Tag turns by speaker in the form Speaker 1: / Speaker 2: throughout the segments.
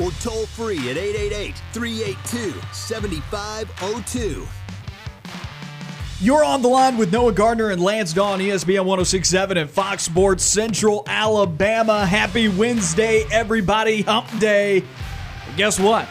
Speaker 1: or toll free at 888-382-7502.
Speaker 2: You're on the line with Noah Gardner and Lance Dawe, ESPN 1067 and Fox Sports Central Alabama. Happy Wednesday, everybody. Hump day. And guess what?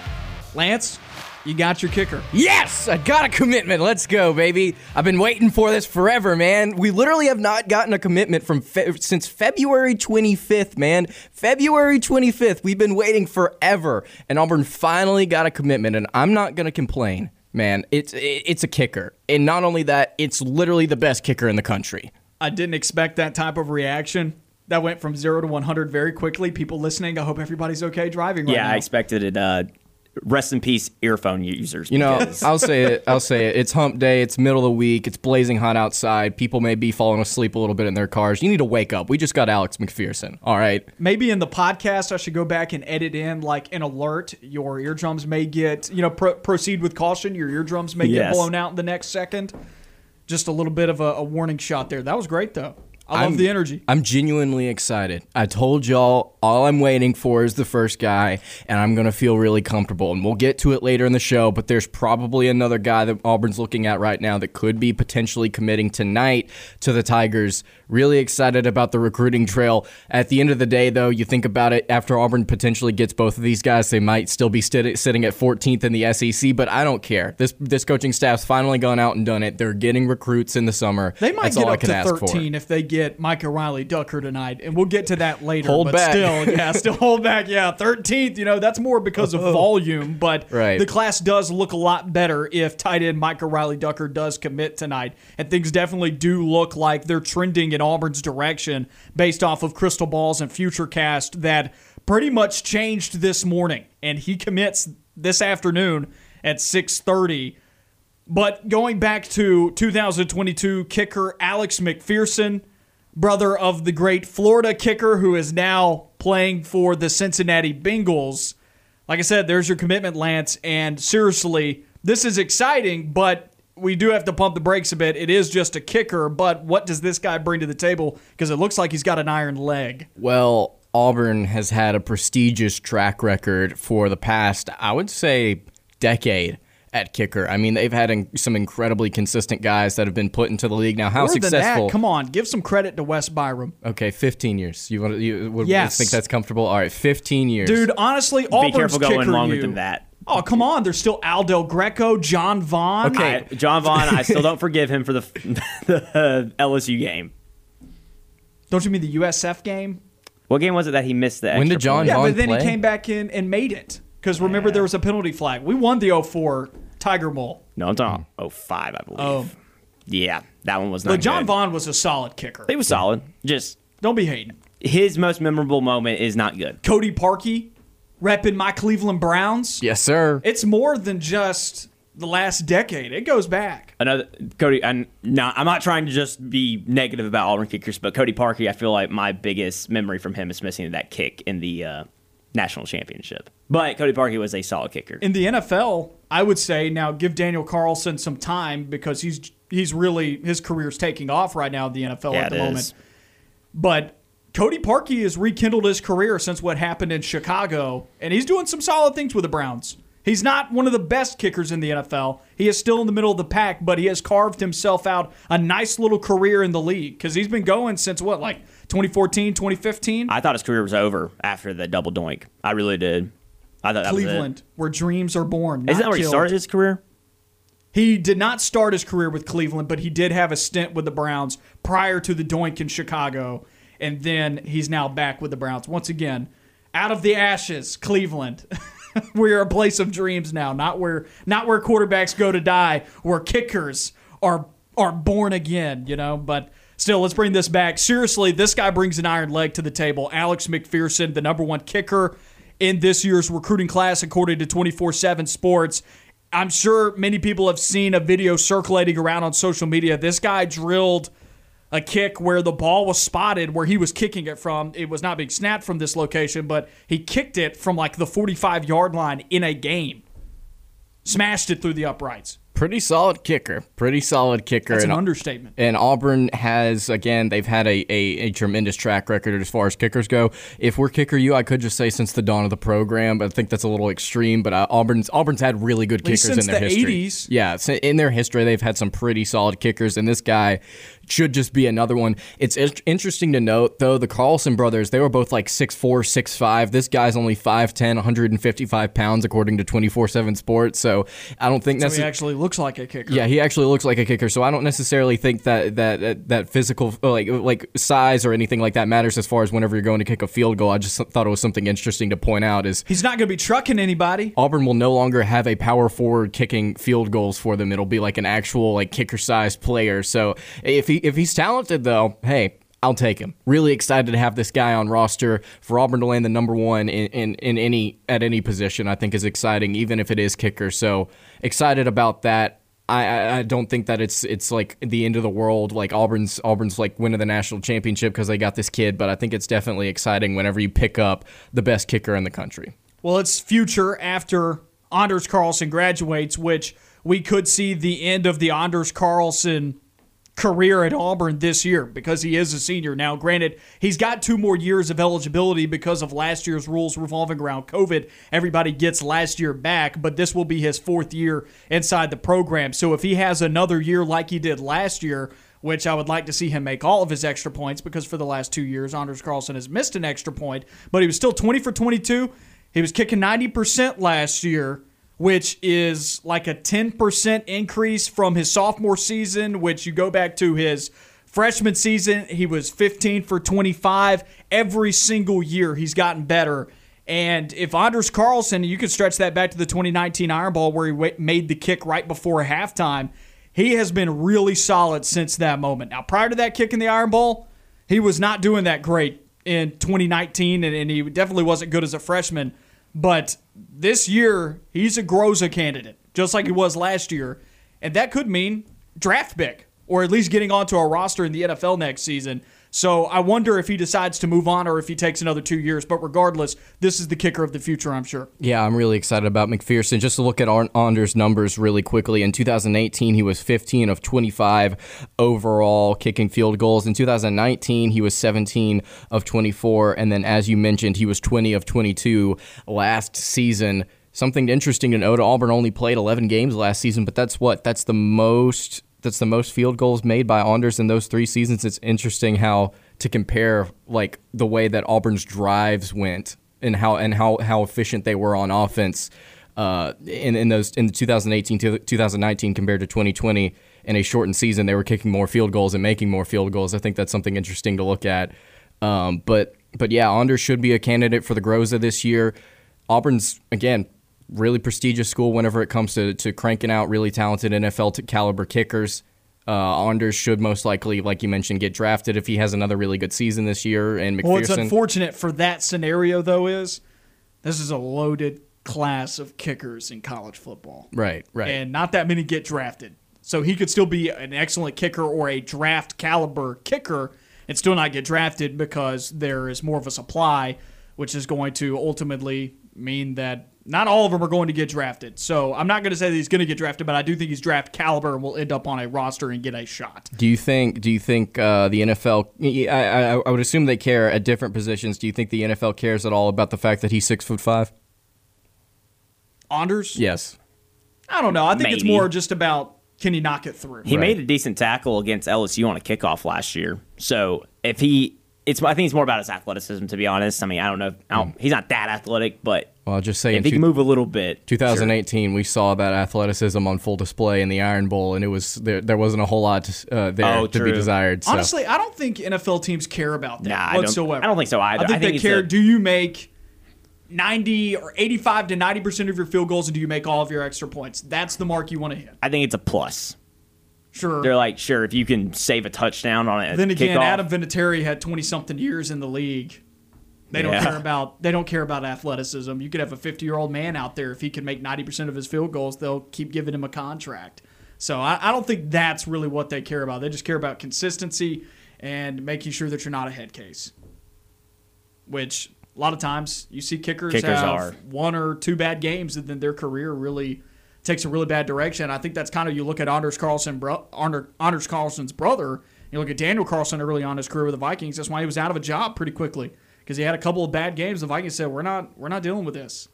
Speaker 2: Lance, you got your kicker.
Speaker 3: Yes, I got a commitment. Let's go, baby. I've been waiting for this forever, man. We literally have not gotten a commitment from fe- since February 25th, man. February 25th. We've been waiting forever, and Auburn finally got a commitment, and I'm not gonna complain, man. It's it's a kicker, and not only that, it's literally the best kicker in the country.
Speaker 2: I didn't expect that type of reaction. That went from zero to 100 very quickly. People listening, I hope everybody's okay driving right
Speaker 4: Yeah,
Speaker 2: now.
Speaker 4: I expected it. Uh, rest in peace, earphone users.
Speaker 3: You know, I'll say it. I'll say it. It's hump day. It's middle of the week. It's blazing hot outside. People may be falling asleep a little bit in their cars. You need to wake up. We just got Alex McPherson. All right.
Speaker 2: Maybe in the podcast, I should go back and edit in like an alert. Your eardrums may get, you know, pro- proceed with caution. Your eardrums may get blown out in the next second. Just a little bit of a, a warning shot there. That was great, though. I love
Speaker 3: I'm-
Speaker 2: the energy.
Speaker 3: I'm genuinely excited. I told y'all all I'm waiting for is the first guy, and I'm going to feel really comfortable. And we'll get to it later in the show, but there's probably another guy that Auburn's looking at right now that could be potentially committing tonight to the Tigers. Really excited about the recruiting trail. At the end of the day, though, you think about it, after Auburn potentially gets both of these guys, they might still be sti- sitting at 14th in the SEC, but I don't care. This this coaching staff's finally gone out and done it. They're getting recruits in the summer.
Speaker 2: They might
Speaker 3: That's
Speaker 2: get up to
Speaker 3: ask for.
Speaker 2: 13 if they get Micah Riley Ducker tonight, and we'll get to that later.
Speaker 3: Hold
Speaker 2: but
Speaker 3: back.
Speaker 2: still, yeah, still hold back. Yeah, 13th, you know, that's more because of oh. volume, but
Speaker 3: Right.
Speaker 2: the class does look a lot better if tight end Micah Riley Ducker does commit tonight. And things definitely do look like they're trending in Auburn's direction based off of crystal balls and futurecast that pretty much changed this morning. And he commits this afternoon at 630. But going back to 2022 kicker Alex McPherson, brother of the great Florida kicker who is now playing for the Cincinnati Bengals. Like I said, there's your commitment, Lance. And seriously, this is exciting, but we do have to pump the brakes a bit. It is just a kicker, but what does this guy bring to the table? Because it looks like he's got an iron leg.
Speaker 3: Well, Auburn has had a prestigious track record for the past, I would say, decade at kicker. I mean, they've had in- some incredibly consistent guys that have been put into the league. Now, how
Speaker 2: More than
Speaker 3: successful?
Speaker 2: that, come on, give some credit to Wes Byrum.
Speaker 3: Okay, 15 years. You want to you would
Speaker 2: Yes.
Speaker 3: think that's comfortable? All right, 15 years.
Speaker 2: Dude, honestly,
Speaker 4: be
Speaker 2: Auburn's
Speaker 4: careful going
Speaker 2: kicker
Speaker 4: longer
Speaker 2: you-
Speaker 4: than that.
Speaker 2: Oh, come on. There's still Al Del Greco, John Vaughn.
Speaker 3: Okay.
Speaker 4: I- John Vaughn, I still don't forgive him for the, the LSU game.
Speaker 2: Don't you mean the USF game?
Speaker 4: What game was it that he missed the extra
Speaker 3: When did John
Speaker 4: point?
Speaker 2: Yeah, but then
Speaker 3: play?
Speaker 2: he came back in and made it. Because remember, there was a penalty flag. We won the 04 Tiger Bowl.
Speaker 4: No, I'm talking oh five, I believe.
Speaker 2: Oh.
Speaker 4: Yeah, that one was not
Speaker 2: But John
Speaker 4: good.
Speaker 2: Vaughn was a solid kicker.
Speaker 4: He was solid. Just
Speaker 2: Don't be hating.
Speaker 4: his most memorable moment is not good.
Speaker 2: Cody Parkey, repping my Cleveland Browns.
Speaker 3: yes, sir.
Speaker 2: It's more than just the last decade, it goes back.
Speaker 4: Another Cody, I'm not. I'm not trying to just be negative about Auburn kickers, but Cody Parkey, I feel like my biggest memory from him is missing that kick in the uh, national championship. But Cody Parkey was a solid kicker.
Speaker 2: In the NFL, I would say now give Daniel Carlson some time because he's he's really his career's taking off right now in the NFL
Speaker 4: Yeah,
Speaker 2: at the moment.
Speaker 4: is.
Speaker 2: But Cody Parkey has rekindled his career since what happened in Chicago, and he's doing some solid things with the Browns. He's not one of the best kickers in the NFL. He is still in the middle of the pack, but he has carved himself out a nice little career in the league because he's been going since what, like 2014, 2015?
Speaker 4: I thought his career was over after the double doink. I really did. I thought that
Speaker 2: Cleveland, where dreams are born.
Speaker 4: Isn't that where he
Speaker 2: killed.
Speaker 4: started his career?
Speaker 2: He did not start his career with Cleveland, but he did have a stint with the Browns prior to the doink in Chicago, and then he's now back with the Browns once again. Out of the ashes, Cleveland. We're a place of dreams now, not where not where quarterbacks go to die, where kickers are are born again, you know, but Still, let's bring this back. Seriously, this guy brings an iron leg to the table. Alex McPherson, the number one kicker in this year's recruiting class, according to 24 7 Sports. I'm sure many people have seen a video circulating around on social media. This guy drilled a kick where the ball was spotted where he was kicking it from. It was not being snapped from this location, but he kicked it from like the 45 yard line in a game. Smashed it through the uprights.
Speaker 3: Pretty solid kicker. Pretty solid kicker.
Speaker 2: That's an
Speaker 3: And-
Speaker 2: understatement.
Speaker 3: And Auburn has, again, they've had a, a, a tremendous track record as far as kickers go. If we're kicker you, I could just say since the dawn of the program, but I think that's a little extreme. But uh, Auburn's Auburn's had really good kickers in
Speaker 2: since
Speaker 3: their
Speaker 2: the
Speaker 3: history.
Speaker 2: 80s.
Speaker 3: Yeah, in their history, they've had some pretty solid kickers, and this guy should just be another one. It's in- interesting to note, though, the Carlson brothers, they were both like 6'4, 6'5. This guy's only 5'10, 155 pounds, according to 24 7 Sports. So I don't think
Speaker 2: So
Speaker 3: that's.
Speaker 2: he actually looks like a kicker.
Speaker 3: Yeah, he actually looks like a kicker, so I don't necessarily think that that that, that physical uh, like like size or anything like that matters as far as whenever you're going to kick a field goal. I just thought it was something interesting to point out is
Speaker 2: He's not going to be trucking anybody.
Speaker 3: Auburn will no longer have a power forward kicking field goals for them. It'll be like an actual like kicker sized player. So if he if he's talented though, hey. I'll take him. Really excited to have this guy on roster for Auburn to land the number one in, in, in any at any position. I think is exciting, even if it is kicker. So excited about that. I, I, I don't think that it's it's like the end of the world. Like Auburn's Auburn's like winning the national championship because they got this kid. But I think it's definitely exciting whenever you pick up the best kicker in the country.
Speaker 2: Well, it's future after Anders Carlson graduates, which we could see the end of the Anders Carlson career at Auburn this year because he is a senior. Now, granted, he's got two more years of eligibility because of last year's rules revolving around COVID. Everybody gets last year back, but this will be his fourth year inside the program. So if he has another year like he did last year, which I would like to see him make all of his extra points because for the last two years, Anders Carlson has missed an extra point, but he was still 20 for 22. He was kicking 90% last year which is like a 10% increase from his sophomore season, which you go back to his freshman season, he was 15 for 25. Every single year, he's gotten better. And if Anders Carlson, you can stretch that back to the 2019 Iron Bowl where he made the kick right before halftime, he has been really solid since that moment. Now, prior to that kick in the Iron Bowl, he was not doing that great in 2019, and, and he definitely wasn't good as a freshman. But this year, he's a Groza candidate, just like he was last year. And that could mean draft pick, or at least getting onto a roster in the NFL next season. So I wonder if he decides to move on or if he takes another two years. But regardless, this is the kicker of the future, I'm sure.
Speaker 3: Yeah, I'm really excited about McPherson. Just to look at Anders' numbers really quickly. In 2018, he was 15 of 25 overall kicking field goals. In 2019, he was 17 of 24. And then, as you mentioned, he was 20 of 22 last season. Something interesting to note: Auburn only played 11 games last season, but that's what that's the most that's the most field goals made by Anders in those three seasons. It's interesting how to compare like the way that Auburn's drives went and how and how how efficient they were on offense uh, in in those in the 2018 to 2019 compared to 2020 in a shortened season. They were kicking more field goals and making more field goals. I think that's something interesting to look at. Um, but but yeah, Anders should be a candidate for the Groza this year. Auburn's again really prestigious school whenever it comes to, to cranking out really talented NFL t- caliber kickers. Uh, Anders should most likely, like you mentioned, get drafted if he has another really good season this year. And McPherson,
Speaker 2: What's unfortunate for that scenario, though, is this is a loaded class of kickers in college football.
Speaker 3: right, right,
Speaker 2: and not that many get drafted. So he could still be an excellent kicker or a draft caliber kicker and still not get drafted because there is more of a supply, which is going to ultimately mean that not all of them are going to get drafted. So I'm not going to say that he's going to get drafted, but I do think he's draft caliber and will end up on a roster and get a shot.
Speaker 3: Do you think? Do you think uh, the NFL? I, I, I would assume they care at different positions. Do you think the NFL cares at all about the fact that he's six foot five?
Speaker 2: Anders?
Speaker 3: Yes.
Speaker 2: I don't know. I think it's more just about can he knock it through.
Speaker 4: He
Speaker 3: Right.
Speaker 4: made a decent tackle against LSU on a kickoff last year. So if he, it's I think it's more about his athleticism. To be honest, I mean I don't know. I don't, he's not that athletic, but
Speaker 3: Well, I'll just say
Speaker 4: if
Speaker 3: in
Speaker 4: he
Speaker 3: two-
Speaker 4: can move a little bit,
Speaker 3: 2018, we saw that athleticism on full display in the Iron Bowl, and it was there. There wasn't a whole lot uh, there
Speaker 4: Oh,
Speaker 3: to be desired. So.
Speaker 2: Honestly, I don't think NFL teams care about that
Speaker 4: Nah, I don't-
Speaker 2: whatsoever.
Speaker 4: I don't think so either.
Speaker 2: I think
Speaker 4: I think
Speaker 2: they care.
Speaker 4: a-
Speaker 2: do you make ninety or eighty-five to ninety percent of your field goals, and do you make all of your extra points? That's the mark you want to hit.
Speaker 4: I think it's a plus.
Speaker 2: Sure.
Speaker 4: They're like, sure, if you can save a touchdown on it.
Speaker 2: then again,
Speaker 4: kickoff,
Speaker 2: Adam Vinatieri had twenty something years in the league. They don't
Speaker 4: Yeah.
Speaker 2: care about they don't care about athleticism. You could have a 50 year old man out there if he can make 90 percent of his field goals, they'll keep giving him a contract. So I, I don't think that's really what they care about. They just care about consistency and making sure that you're not a head case. Which a lot of times you see kickers,
Speaker 4: Kickers
Speaker 2: have
Speaker 4: are.
Speaker 2: one or two bad games and then their career really takes a really bad direction. I think that's kind of you look at Anders Carlson, bro, Ander- Anders Carlson's brother. You look at Daniel Carlson early on in his career with the Vikings. That's why he was out of a job pretty quickly because he had a couple of bad games. The Vikings said, "We're not, we're not dealing with this."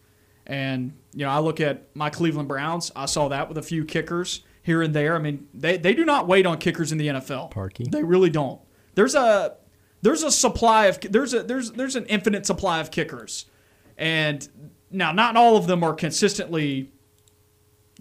Speaker 2: And you know, I look at my Cleveland Browns. I saw that with a few kickers here and there. I mean, they, they do not wait on kickers in the NFL.
Speaker 3: Parkey.
Speaker 2: They really don't. There's a there's a supply of there's a there's there's an infinite supply of kickers, and now not all of them are consistently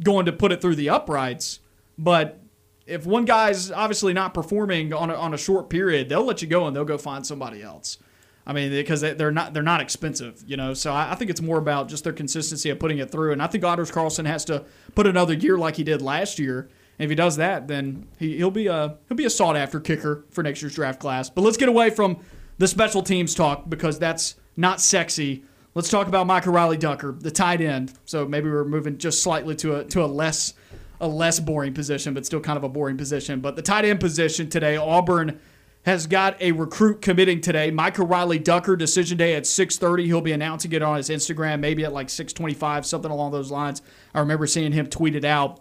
Speaker 2: going to put it through the uprights, but if one guy's obviously not performing on a, on a short period, they'll let you go and they'll go find somebody else. I mean, because they- they're not they're not expensive, you know. So I, I think it's more about just their consistency of putting it through. And I think Anders Carlson has to put another year like he did last year. And if he does that, then he, he'll be a he'll be a sought after kicker for next year's draft class. But let's get away from the special teams talk because that's not sexy. Let's talk about Michael Riley Ducker, the tight end. So maybe we're moving just slightly to a to a less a less boring position, but still kind of a boring position. But the tight end position today, Auburn has got a recruit committing today. Michael Riley Ducker, decision day at 6:30. He'll be announcing it on his Instagram, maybe at like 6:25, something along those lines. I remember seeing him tweet it out.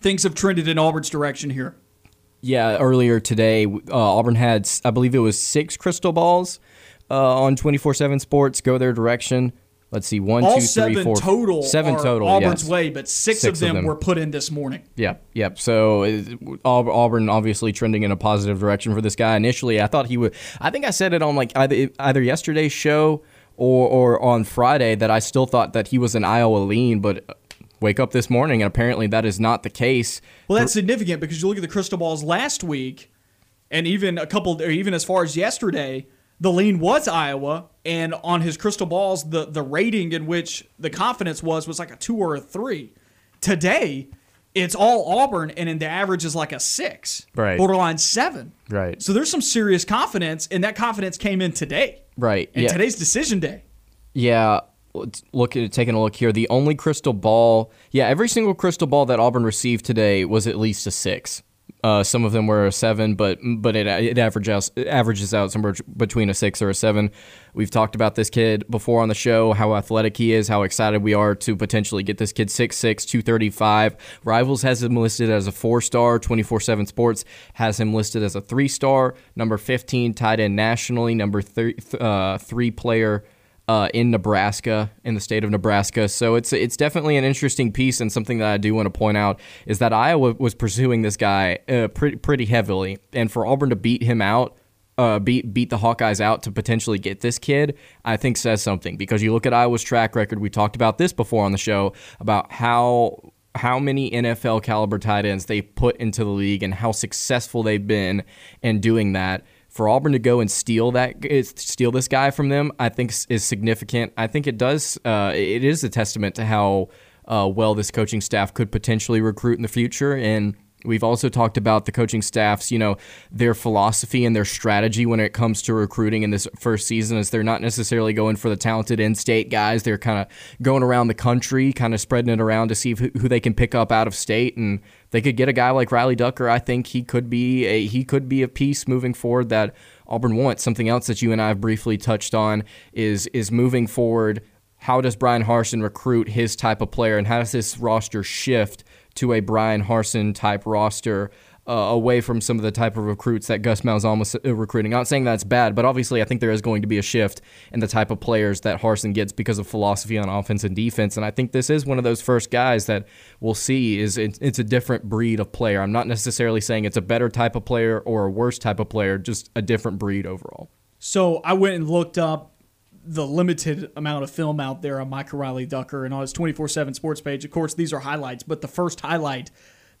Speaker 2: Things have trended in Auburn's direction here.
Speaker 3: Yeah, earlier today, uh, Auburn had, I believe it was six crystal balls uh, on 24 7 Sports go their direction. Let's see, one,
Speaker 2: All
Speaker 3: two, three,
Speaker 2: seven
Speaker 3: four-
Speaker 2: total
Speaker 3: Seven total.
Speaker 2: Auburn's
Speaker 3: yes.
Speaker 2: way, but six,
Speaker 3: Six
Speaker 2: of,
Speaker 3: of
Speaker 2: them
Speaker 3: them.
Speaker 2: were put in this morning.
Speaker 3: Yep, yep. So Auburn obviously trending in a positive direction for this guy. Initially, I thought he would. I think I said it on like either either yesterday's show or or on Friday that I still thought that he was an Iowa lean, but uh, wake up this morning and apparently that is not the case.
Speaker 2: Well, that's significant because you look at the crystal balls last week, and even a couple, or even as far as yesterday, the lean was Iowa, and on his crystal balls, the the rating in which the confidence was was like a two or a three. Today, it's all Auburn, and then the average is like a six,
Speaker 3: Right.
Speaker 2: borderline seven.
Speaker 3: Right.
Speaker 2: So there's some serious confidence, and that confidence came in today,
Speaker 3: Right.
Speaker 2: and
Speaker 3: yeah.
Speaker 2: today's decision day.
Speaker 3: Yeah, look at taking a look here. The only crystal ball, yeah, every single crystal ball that Auburn received today was at least a six. Uh, some of them were a seven, but but it it averages it averages out somewhere between a six or a seven. We've talked about this kid before on the show, how athletic he is, how excited we are to potentially get this kid 6'6", 235. Rivals has him listed as a four star. Twenty four seven Sports has him listed as a three star. Number fifteen tight end nationally. Number three uh, three player uh, in Nebraska, in the state of Nebraska. So it's it's definitely an interesting piece, and something that I do want to point out is that Iowa was pursuing this guy uh, pretty pretty heavily, and for Auburn to beat him out. Uh, beat beat the Hawkeyes out to potentially get this kid, I think says something because you look at Iowa's track record. We talked about this before on the show about how how many NFL caliber tight ends they put into the league and how successful they've been in doing that for Auburn to go and steal that steal this guy from them, I think is significant. I think it does. Uh, it is a testament to how uh, well this coaching staff could potentially recruit in the future. And we've also talked about the coaching staffs, you know, their philosophy and their strategy when it comes to recruiting in this first season is they're not necessarily going for the talented in-state guys. They're kind of going around the country, kind of spreading it around to see who, who they can pick up out of state and they could get a guy like Riley Ducker. I think he could be a he could be a piece moving forward that Auburn wants. Something else that you and I have briefly touched on is is moving forward. How does Bryan Harsin recruit his type of player, and how does this roster shift to a Bryan Harsin type roster? Uh, away from some of the type of recruits that Gus Malzahn was uh, recruiting. Not saying that's bad, but obviously I think there is going to be a shift in the type of players that Harsin gets because of philosophy on offense and defense. And I think this is one of those first guys that we'll see is it's, it's a different breed of player. I'm not necessarily saying it's a better type of player or a worse type of player, just a different breed overall.
Speaker 2: So I went and looked up the limited amount of film out there on Michael Riley Ducker and on his 24 7 sports page. Of course, these are highlights, but the first highlight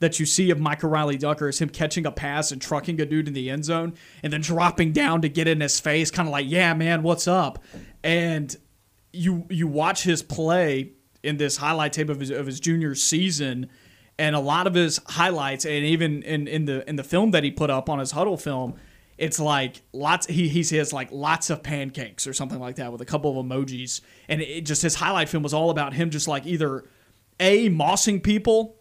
Speaker 2: that you see of Michael Riley Ducker is him catching a pass and trucking a dude in the end zone and then dropping down to get in his face, kind of like, yeah, man, what's up? And you you watch his play in this highlight tape of his, of his junior season and a lot of his highlights and even in, in the in the film that he put up on his huddle film it's like lots he he says like lots of pancakes or something like that with a couple of emojis and it just his highlight film was all about him just like either a mossing people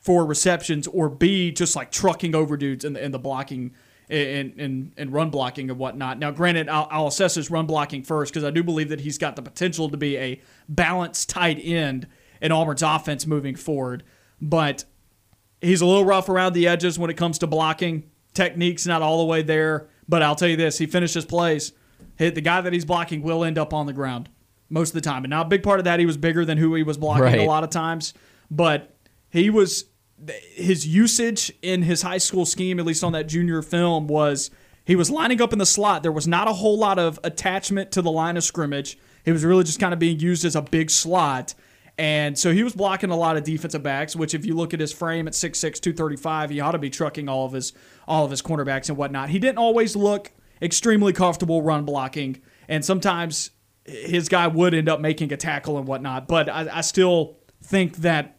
Speaker 2: for receptions or b just like trucking over dudes in the, the blocking and, and, and run blocking and whatnot. Now, granted, I'll, I'll assess his run blocking first because I do believe that he's got the potential to be a balanced tight end in Auburn's offense moving forward. But he's a little rough around the edges when it comes to blocking. Technique's not all the way there, but I'll tell you this: he finishes plays. Hit the guy that he's blocking will end up on the ground most of the time, and now a big part of that he was bigger than who he was blocking
Speaker 3: Right.
Speaker 2: a lot of times, but he was his usage in his high school scheme, at least on that junior film, was he was lining up in the slot. There was not a whole lot of attachment to the line of scrimmage. He was really just kind of being used as a big slot. And so he was blocking a lot of defensive backs, which if you look at his frame at 6'6", 235, he ought to be trucking all of his all of his cornerbacks and whatnot. He didn't always look extremely comfortable run blocking, and sometimes his guy would end up making a tackle and whatnot. But I, I still think that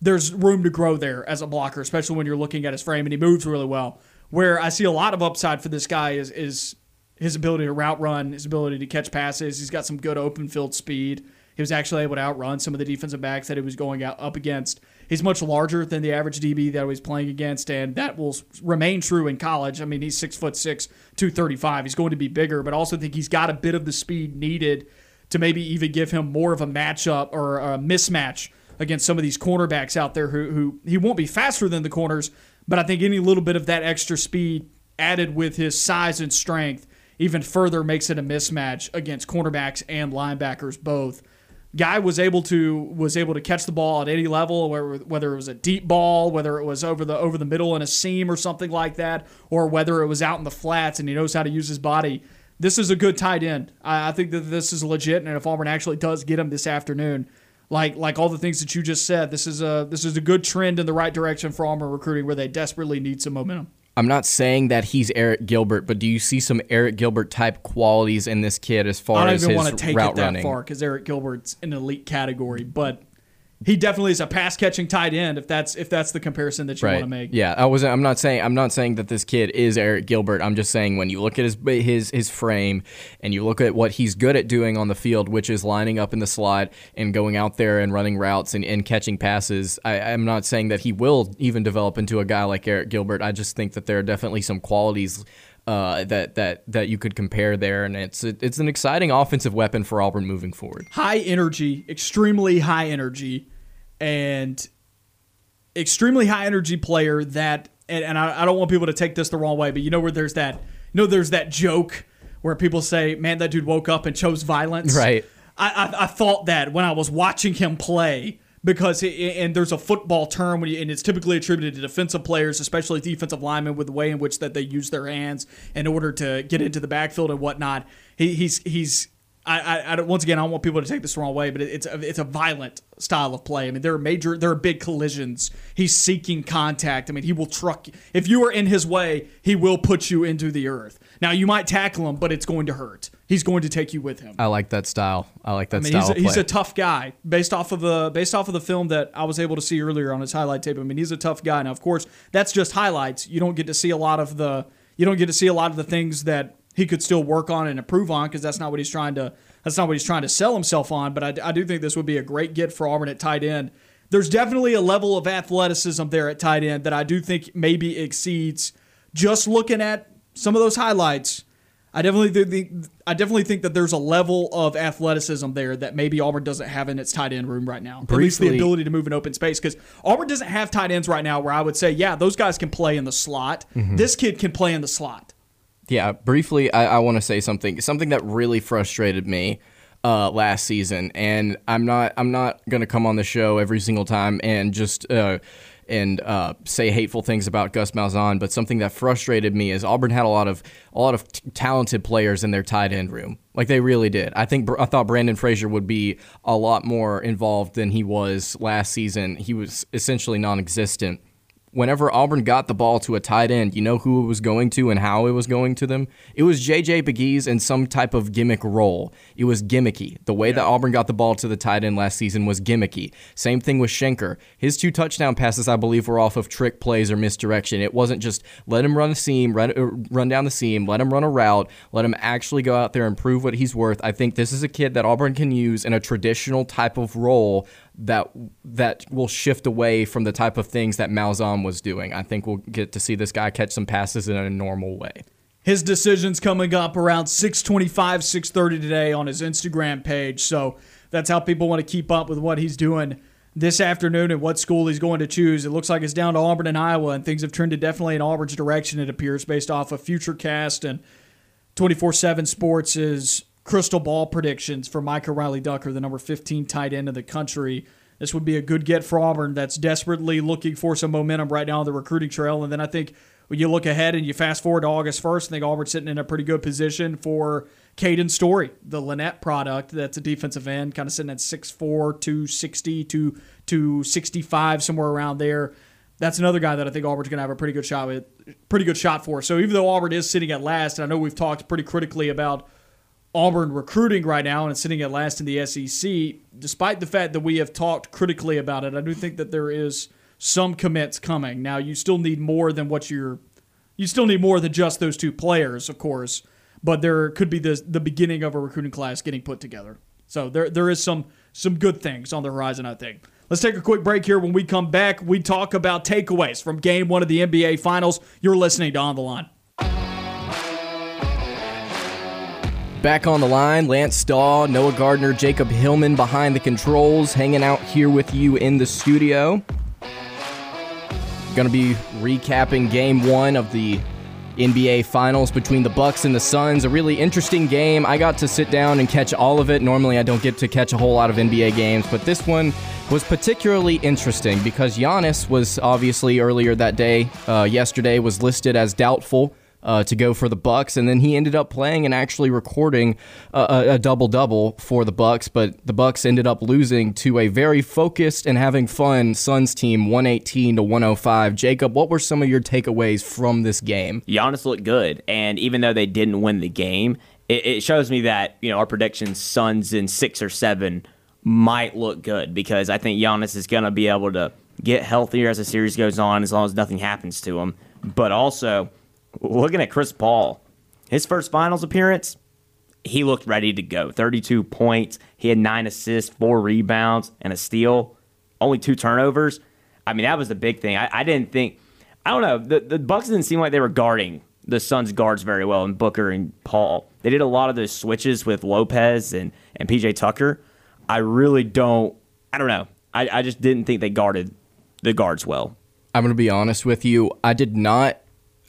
Speaker 2: there's room to grow there as a blocker, especially when you're looking at his frame and he moves really well. Where I see a lot of upside for this guy is is his ability to route run, his ability to catch passes. He's got some good open field speed. He was actually able to outrun some of the defensive backs that he was going out up against. He's much larger than the average DB that he was playing against, and that will remain true in college. I mean, he's six foot six, two thirty five. He's going to be bigger, but I also think he's got a bit of the speed needed to maybe even give him more of a matchup or a mismatch against some of these cornerbacks out there who, who he won't be faster than the corners, but I think any little bit of that extra speed added with his size and strength even further makes it a mismatch against cornerbacks and linebackers both. Guy was able to was able to catch the ball at any level, whether it was a deep ball, whether it was over the over the middle in a seam or something like that, or whether it was out in the flats and he knows how to use his body. This is a good tight end. I, I think that this is legit, and if Auburn actually does get him this afternoon, like like all the things that you just said, this is a this is a good trend in the right direction for Auburn recruiting, where they desperately need some momentum.
Speaker 3: I'm not saying that he's Eric Gilbert, but do you see some Eric Gilbert type qualities in this kid as far as his route running?
Speaker 2: I don't even want to take it that
Speaker 3: running?
Speaker 2: far because Eric Gilbert's an elite category, but he definitely is a pass catching tight end. If that's if that's the comparison that you want to make.
Speaker 3: Yeah, I wasn't. I'm not saying. I'm not saying that this kid is Eric Gilbert. I'm just saying when you look at his his his frame and you look at what he's good at doing on the field, which is lining up in the slot and going out there and running routes and, and catching passes. I, I'm not saying that he will even develop into a guy like Eric Gilbert. I just think that there are definitely some qualities. Uh, that that that you could compare there, and it's it's an exciting offensive weapon for Auburn moving forward.
Speaker 2: high energy, extremely high energy, and extremely high energy player that, and, and I, I don't want people to take this the wrong way, but you know where there's that, you know, there's that joke where people say, man, that dude woke up and chose violence.
Speaker 3: Right.
Speaker 2: I, I, I thought that when I was watching him play because it, and there's a football term when you, and it's typically attributed to defensive players, especially defensive linemen, with the way in which that they use their hands in order to get into the backfield and whatnot. He, he's he's I, I, I don't, once again I don't want people to take this the wrong way, but it, it's a, it's a violent style of play. I mean there are major there are big collisions. He's seeking contact. I mean he will truck if you are in his way, he will put you into the earth. Now you might tackle him, but it's going to hurt. He's going to take you with him.
Speaker 3: I like that style. I like that
Speaker 2: I mean,
Speaker 3: style
Speaker 2: he's a, he's a tough guy based off of the based off of the film that I was able to see earlier on his highlight tape. I mean, he's a tough guy. Now, of course, that's just highlights. You don't get to see a lot of the you don't get to see a lot of the things that he could still work on and improve on because that's not what he's trying to that's not what he's trying to sell himself on. But I, I do think this would be a great get for Auburn at tight end. There's definitely a level of athleticism there at tight end that I do think maybe exceeds just looking at some of those highlights. I definitely think I definitely think that there's a level of athleticism there that maybe Auburn doesn't have in its tight end room right now. At least the ability to move in open space because Auburn doesn't have tight ends right now where I would say, yeah, those guys can play in the slot.
Speaker 3: Mm-hmm.
Speaker 2: This kid can play in the slot.
Speaker 3: Yeah, briefly, I, I want to say something. Something that really frustrated me uh, last season, and I'm not. I'm not gonna come on the show every single time and just uh, and uh, say hateful things about Gus Malzahn. But something that frustrated me is Auburn had a lot of a lot of t- talented players in their tight end room. Like they really did. I think I thought Brandon Frazier would be a lot more involved than he was last season. He was essentially non-existent whenever Auburn got the ball to a tight end, you know who it was going to and how it was going to them? It was JJ Pegues in some type of gimmick role. It was gimmicky. The way yeah. that Auburn got the ball to the tight end last season was gimmicky. Same thing with Shenker. His two touchdown passes, I believe, were off of trick plays or misdirection. It wasn't just let him run the seam, run, uh, run down the seam, let him run a route, let him actually go out there and prove what he's worth. I think this is a kid that Auburn can use in a traditional type of role that that will shift away from the type of things that Malzahn was doing. I think we'll get to see this guy catch some passes in a normal way.
Speaker 2: His decision's coming up around 625, 630 today on his Instagram page. So that's how people want to keep up with what he's doing this afternoon and what school he's going to choose. It looks like it's down to Auburn and Iowa, and things have trended definitely in Auburn's direction, it appears, based off of Futurecast and 24 7 Sports' crystal ball predictions for Micah Riley Ducker, the number 15 tight end of the country. This would be a good get for Auburn that's desperately looking for some momentum right now on the recruiting trail. And then I think when you look ahead and you fast forward to August 1st, I think Auburn's sitting in a pretty good position for Caden Story, the Lanett product that's a defensive end, kind of sitting at 6'4, 260 to 265, somewhere around there. That's another guy that I think Auburn's going to have a pretty good shot with, pretty good shot for. So even though Auburn is sitting at last, and I know we've talked pretty critically about Auburn recruiting right now and sitting at last in the SEC, despite the fact that we have talked critically about it, I do think that there is some commits coming. Now, you still need more than what you're you still need more than just those two players, of course, but there could be the the beginning of a recruiting class getting put together. So there there is some some good things on the horizon, I think. Let's take a quick break here. When we come back, we talk about takeaways from game one of the NBA Finals. You're listening to On the Line.
Speaker 3: Back on the line, Lance Dawe, Noah Gardner, Jacob Hillman behind the controls, hanging out here with you in the studio. Going to be recapping game one of the NBA Finals between the Bucks and the Suns. A really interesting game. I got to sit down and catch all of it. Normally, I don't get to catch a whole lot of NBA games, but this one was particularly interesting because Giannis was obviously earlier that day, uh, yesterday, was listed as doubtful uh, to go for the Bucks, and then he ended up playing and actually recording a, a double double for the Bucks. But the Bucks ended up losing to a very focused and having fun Suns team, 118 to 105. Jacob, what were some of your takeaways from this game?
Speaker 4: Giannis looked good, and even though they didn't win the game, it, it shows me that you know our predictions, Suns in six or seven, might look good because I think Giannis is going to be able to get healthier as the series goes on, as long as nothing happens to him. But also looking at Chris Paul, his first finals appearance, he looked ready to go. 32 points. He had nine assists, four rebounds, and a steal. Only two turnovers. I mean, that was the big thing. I, I didn't think. I don't know. The, the Bucks didn't seem like they were guarding the Suns guards very well, and Booker and Paul. They did a lot of those switches with Lopez and, and PJ Tucker. I really don't. I don't know. I, I just didn't think they guarded the guards well.
Speaker 3: I'm going to be honest with you. I did not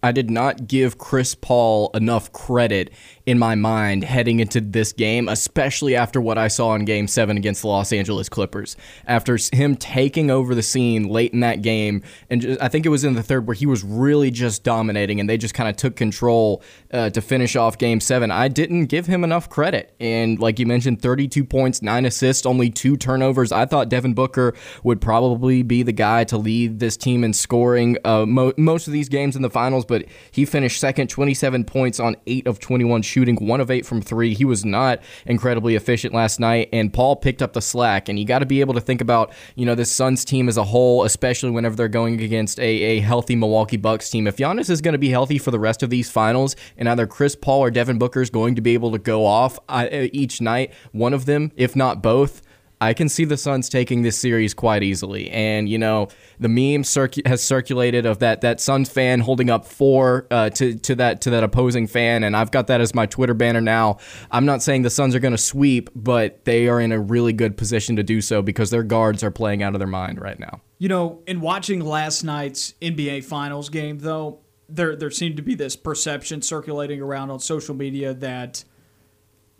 Speaker 3: I did not give Chris Paul enough credit in my mind heading into this game, especially after what I saw in game seven against the Los Angeles Clippers. After him taking over the scene late in that game, and just, I think it was in the third where he was really just dominating and they just kind of took control uh, to finish off game seven. I didn't give him enough credit. And like you mentioned, 32 points, nine assists, only two turnovers. I thought Devin Booker would probably be the guy to lead this team in scoring uh, mo- most of these games in the finals but he finished second, 27 points on 8 of 21 shooting, 1 of 8 from 3. He was not incredibly efficient last night, and Paul picked up the slack. And you got to be able to think about, you know, this Suns team as a whole, especially whenever they're going against a, a healthy Milwaukee Bucks team. If Giannis is going to be healthy for the rest of these finals, and either Chris Paul or Devin Booker is going to be able to go off uh, each night, one of them, if not both, I can see the Suns taking this series quite easily. And you know, the meme circu- has circulated of that that Suns fan holding up four uh, to to that to that opposing fan, and I've got that as my Twitter banner now. I'm not saying the Suns are going to sweep, but they are in a really good position to do so because their guards are playing out of their mind right now.
Speaker 2: You know, in watching last night's NBA Finals game, though, there there seemed to be this perception circulating around on social media that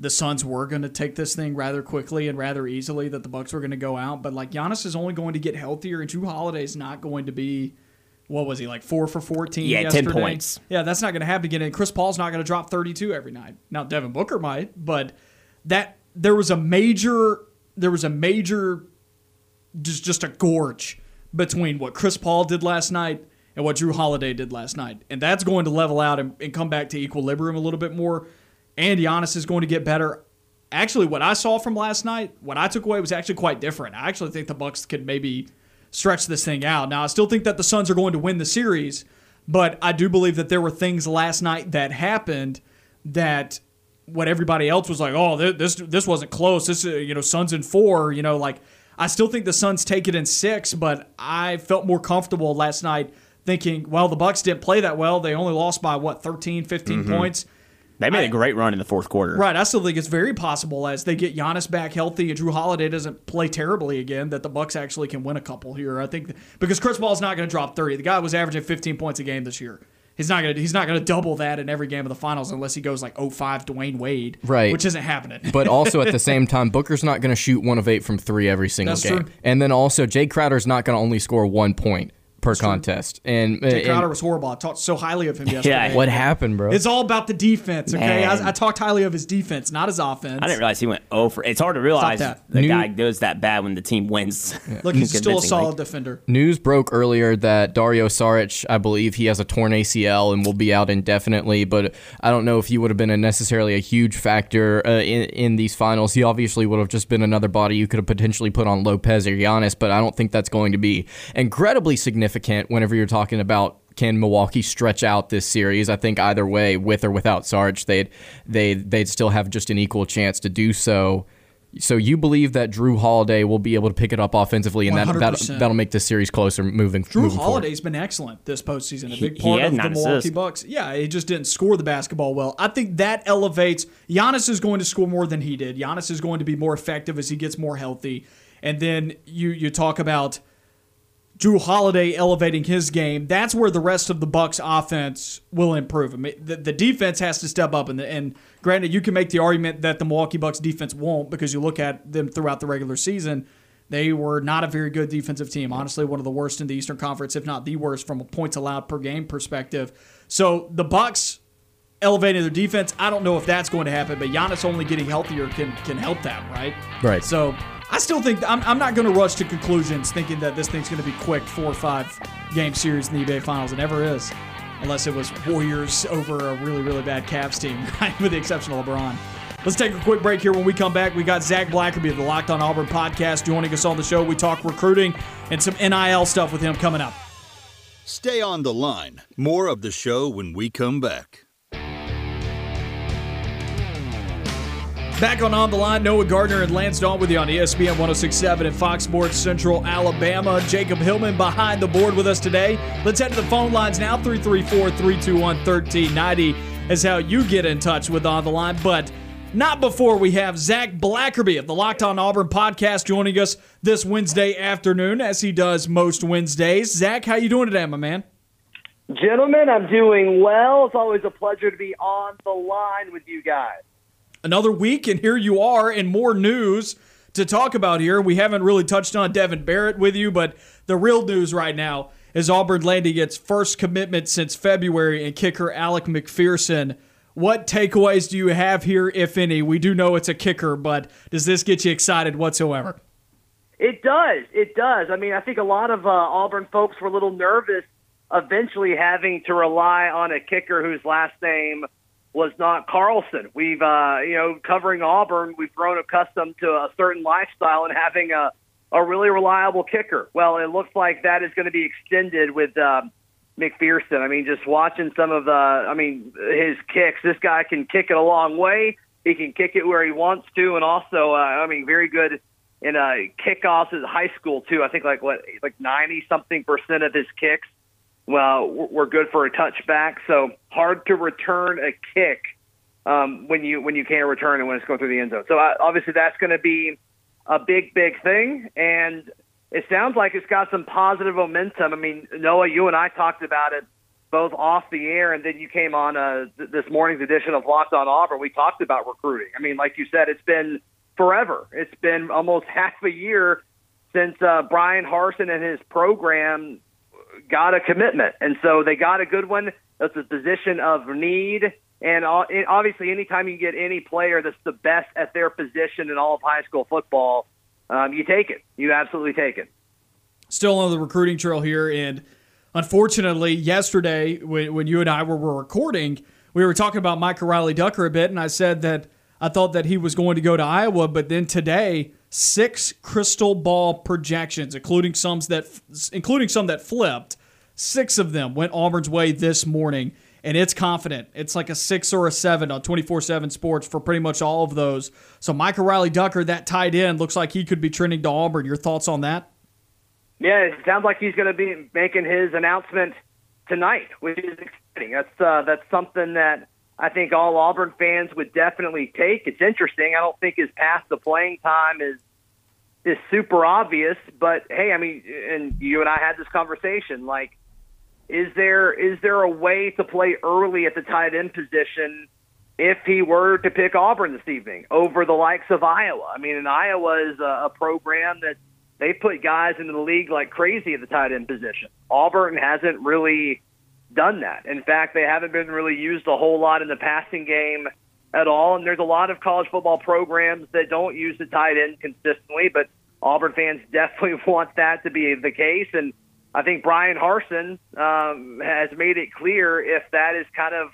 Speaker 2: the Suns were going to take this thing rather quickly and rather easily, that the Bucks were going to go out. But like Giannis is only going to get healthier, and Jrue is not going to be. What was he like four for fourteen?
Speaker 4: Yeah,
Speaker 2: yesterday?
Speaker 4: ten points.
Speaker 2: Yeah, that's not going to happen again. And Chris Paul's not going to drop thirty-two every night. Now Devin Booker might, but that there was a major there was a major just just a gorge between what Chris Paul did last night and what Jrue Holiday did last night. And that's going to level out and, and come back to equilibrium a little bit more. And Giannis is going to get better. Actually, what I saw from last night, what I took away was actually quite different. I actually think the Bucks could maybe stretch this thing out. Now, I still think that the Suns are going to win the series, but I do believe that there were things last night that happened that what everybody else was like, oh, this this wasn't close. This uh, you know, Suns in four. You know, like I still think the Suns take it in six, but I felt more comfortable last night thinking, well, the Bucks didn't play that well. They only lost by what 13, 15 mm-hmm. points.
Speaker 4: They made I, a great run in the fourth quarter.
Speaker 2: Right. I still think it's very possible as they get Giannis back healthy and Jrue Holiday doesn't play terribly again that the Bucks actually can win a couple here. I think because Chris Paul's not going to drop 30. The guy was averaging 15 points a game this year. He's not gonna he's not gonna double that in every game of the finals unless he goes like 05 Dwyane Wade,
Speaker 3: right?
Speaker 2: Which isn't happening.
Speaker 3: but also at the same time, Booker's not gonna shoot one of eight from three every single
Speaker 2: That's
Speaker 3: game,
Speaker 2: true.
Speaker 3: and then also Jae Crowder's not gonna only score one point per contest. And
Speaker 2: Jae Crowder was horrible. I talked so highly of him yesterday. yeah,
Speaker 3: what happened, bro?
Speaker 2: It's all about the defense. Okay, I, I, talked highly of his defense, not his offense.
Speaker 4: I didn't realize he went over. It's hard to realize the New, guy goes that bad when the team wins.
Speaker 2: Look, he's still a solid defender.
Speaker 3: News broke earlier that Dario Saric, I believe he has a torn ACL and will be out indefinitely. But I don't know if he would have been a necessarily a huge factor uh, in in these finals. He obviously would have just been another body you could have potentially put on Lopez or Giannis, but I don't think that's going to be incredibly significant whenever you're talking about can Milwaukee stretch out this series? I think either way, with or without Sarge, they'd they they'd still have just an equal chance to do so. So you believe that Jrue Holiday will be able to pick it up offensively, and that, that that'll make this series closer moving.
Speaker 2: Jrue
Speaker 3: moving
Speaker 2: Holiday's
Speaker 3: forward.
Speaker 2: been excellent this postseason. A big part of the Milwaukee
Speaker 4: assist.
Speaker 2: Bucks. Yeah, he just didn't score the basketball well. I think that elevates. Giannis is going to score more than he did. Giannis is going to be more effective as he gets more healthy. And then you you talk about Jrue Holiday elevating his game, that's where the rest of the Bucks offense will improve. I mean, the, the defense has to step up, and, and granted, you can make the argument that the Milwaukee Bucks defense won't because you look at them throughout the regular season. They were not a very good defensive team. Honestly, one of the worst in the Eastern Conference, if not the worst, from a points allowed per game perspective. So the Bucks elevating their defense, I don't know if that's going to happen, but Giannis only getting healthier can can help that, right?
Speaker 3: Right.
Speaker 2: So I still think I'm, I'm not going to rush to conclusions thinking that this thing's going to be quick four or five game series in the NBA Finals. It never is, unless it was Warriors over a really really bad Cavs team, with the exception of LeBron. Let's take a quick break here. When we come back, we got Zac Blackerby of the Locked On Auburn podcast joining us on the show. We talk recruiting and some NIL stuff with him coming up.
Speaker 1: Stay on the line. More of the show when we come back.
Speaker 2: Back on On the Line, Noah Gardner and Lance Dawe with you on ESPN 1067 and Fox Sports Central Alabama. Jacob Hillman behind the board with us today. Let's head to the phone lines now 334 321 1390 is how you get in touch with On the Line. But not before we have Zac Blackerby of the Locked On Auburn podcast joining us this Wednesday afternoon, as he does most Wednesdays. Zac, how you doing today, my man?
Speaker 5: Gentlemen, I'm doing well. It's always a pleasure to be on the line with you guys
Speaker 2: another week, and here you are, and more news to talk about here. We haven't really touched on Devin Barrett with you, but the real news right now is Auburn landing its first commitment since February and kicker Alec McPherson. What takeaways do you have here, if any? We do know it's a kicker, but does this get you excited whatsoever?
Speaker 5: It does. It does. I mean, I think a lot of uh, Auburn folks were a little nervous eventually having to rely on a kicker whose last name – was not Carlson. We've, uh, you know, covering Auburn, we've grown accustomed to a certain lifestyle and having a, a really reliable kicker. Well, it looks like that is going to be extended with uh, McPherson. I mean, just watching some of the, I mean, his kicks, this guy can kick it a long way. He can kick it where he wants to, and also, uh, I mean, very good in uh, kickoffs at high school too. I think like what, like ninety something percent of his kicks well, we're good for a touchback. So hard to return a kick um, when you when you can't return it when it's going through the end zone. So uh, obviously that's going to be a big big thing, and it sounds like it's got some positive momentum. I mean, Noah, you and I talked about it both off the air, and then you came on uh, th- this morning's edition of Locked On Auburn. We talked about recruiting. I mean, like you said, it's been forever. It's been almost half a year since uh, Bryan Harsin and his program got a commitment, and so they got a good one. That's a position of need, and obviously, anytime you get any player that's the best at their position in all of high school football, um, you take it. You absolutely take it.
Speaker 2: Still on the recruiting trail here, and unfortunately, yesterday when, when you and I were, were recording, we were talking about Michael Riley Ducker a bit, and I said that I thought that he was going to go to Iowa, but then today, six crystal ball projections, including some that including some that flipped. Six of them went Auburn's way this morning, and it's confident. It's like a six or a seven on 24 7 sports for pretty much all of those. So, Michael Riley Ducker, that tight end, looks like he could be trending to Auburn. Your thoughts on that?
Speaker 5: Yeah, it sounds like he's going to be making his announcement tonight, which is exciting. That's uh, that's something that I think all Auburn fans would definitely take. It's interesting. I don't think his path to playing time is is super obvious, but hey, I mean, and you and I had this conversation. Like, is there is there a way to play early at the tight end position if he were to pick Auburn this evening over the likes of Iowa? I mean, and Iowa is a, a program that they put guys into the league like crazy at the tight end position. Auburn hasn't really done that. In fact, they haven't been really used a whole lot in the passing game at all. And there's a lot of college football programs that don't use the tight end consistently, but Auburn fans definitely want that to be the case. And I think Bryan Harsin um, has made it clear if that is kind of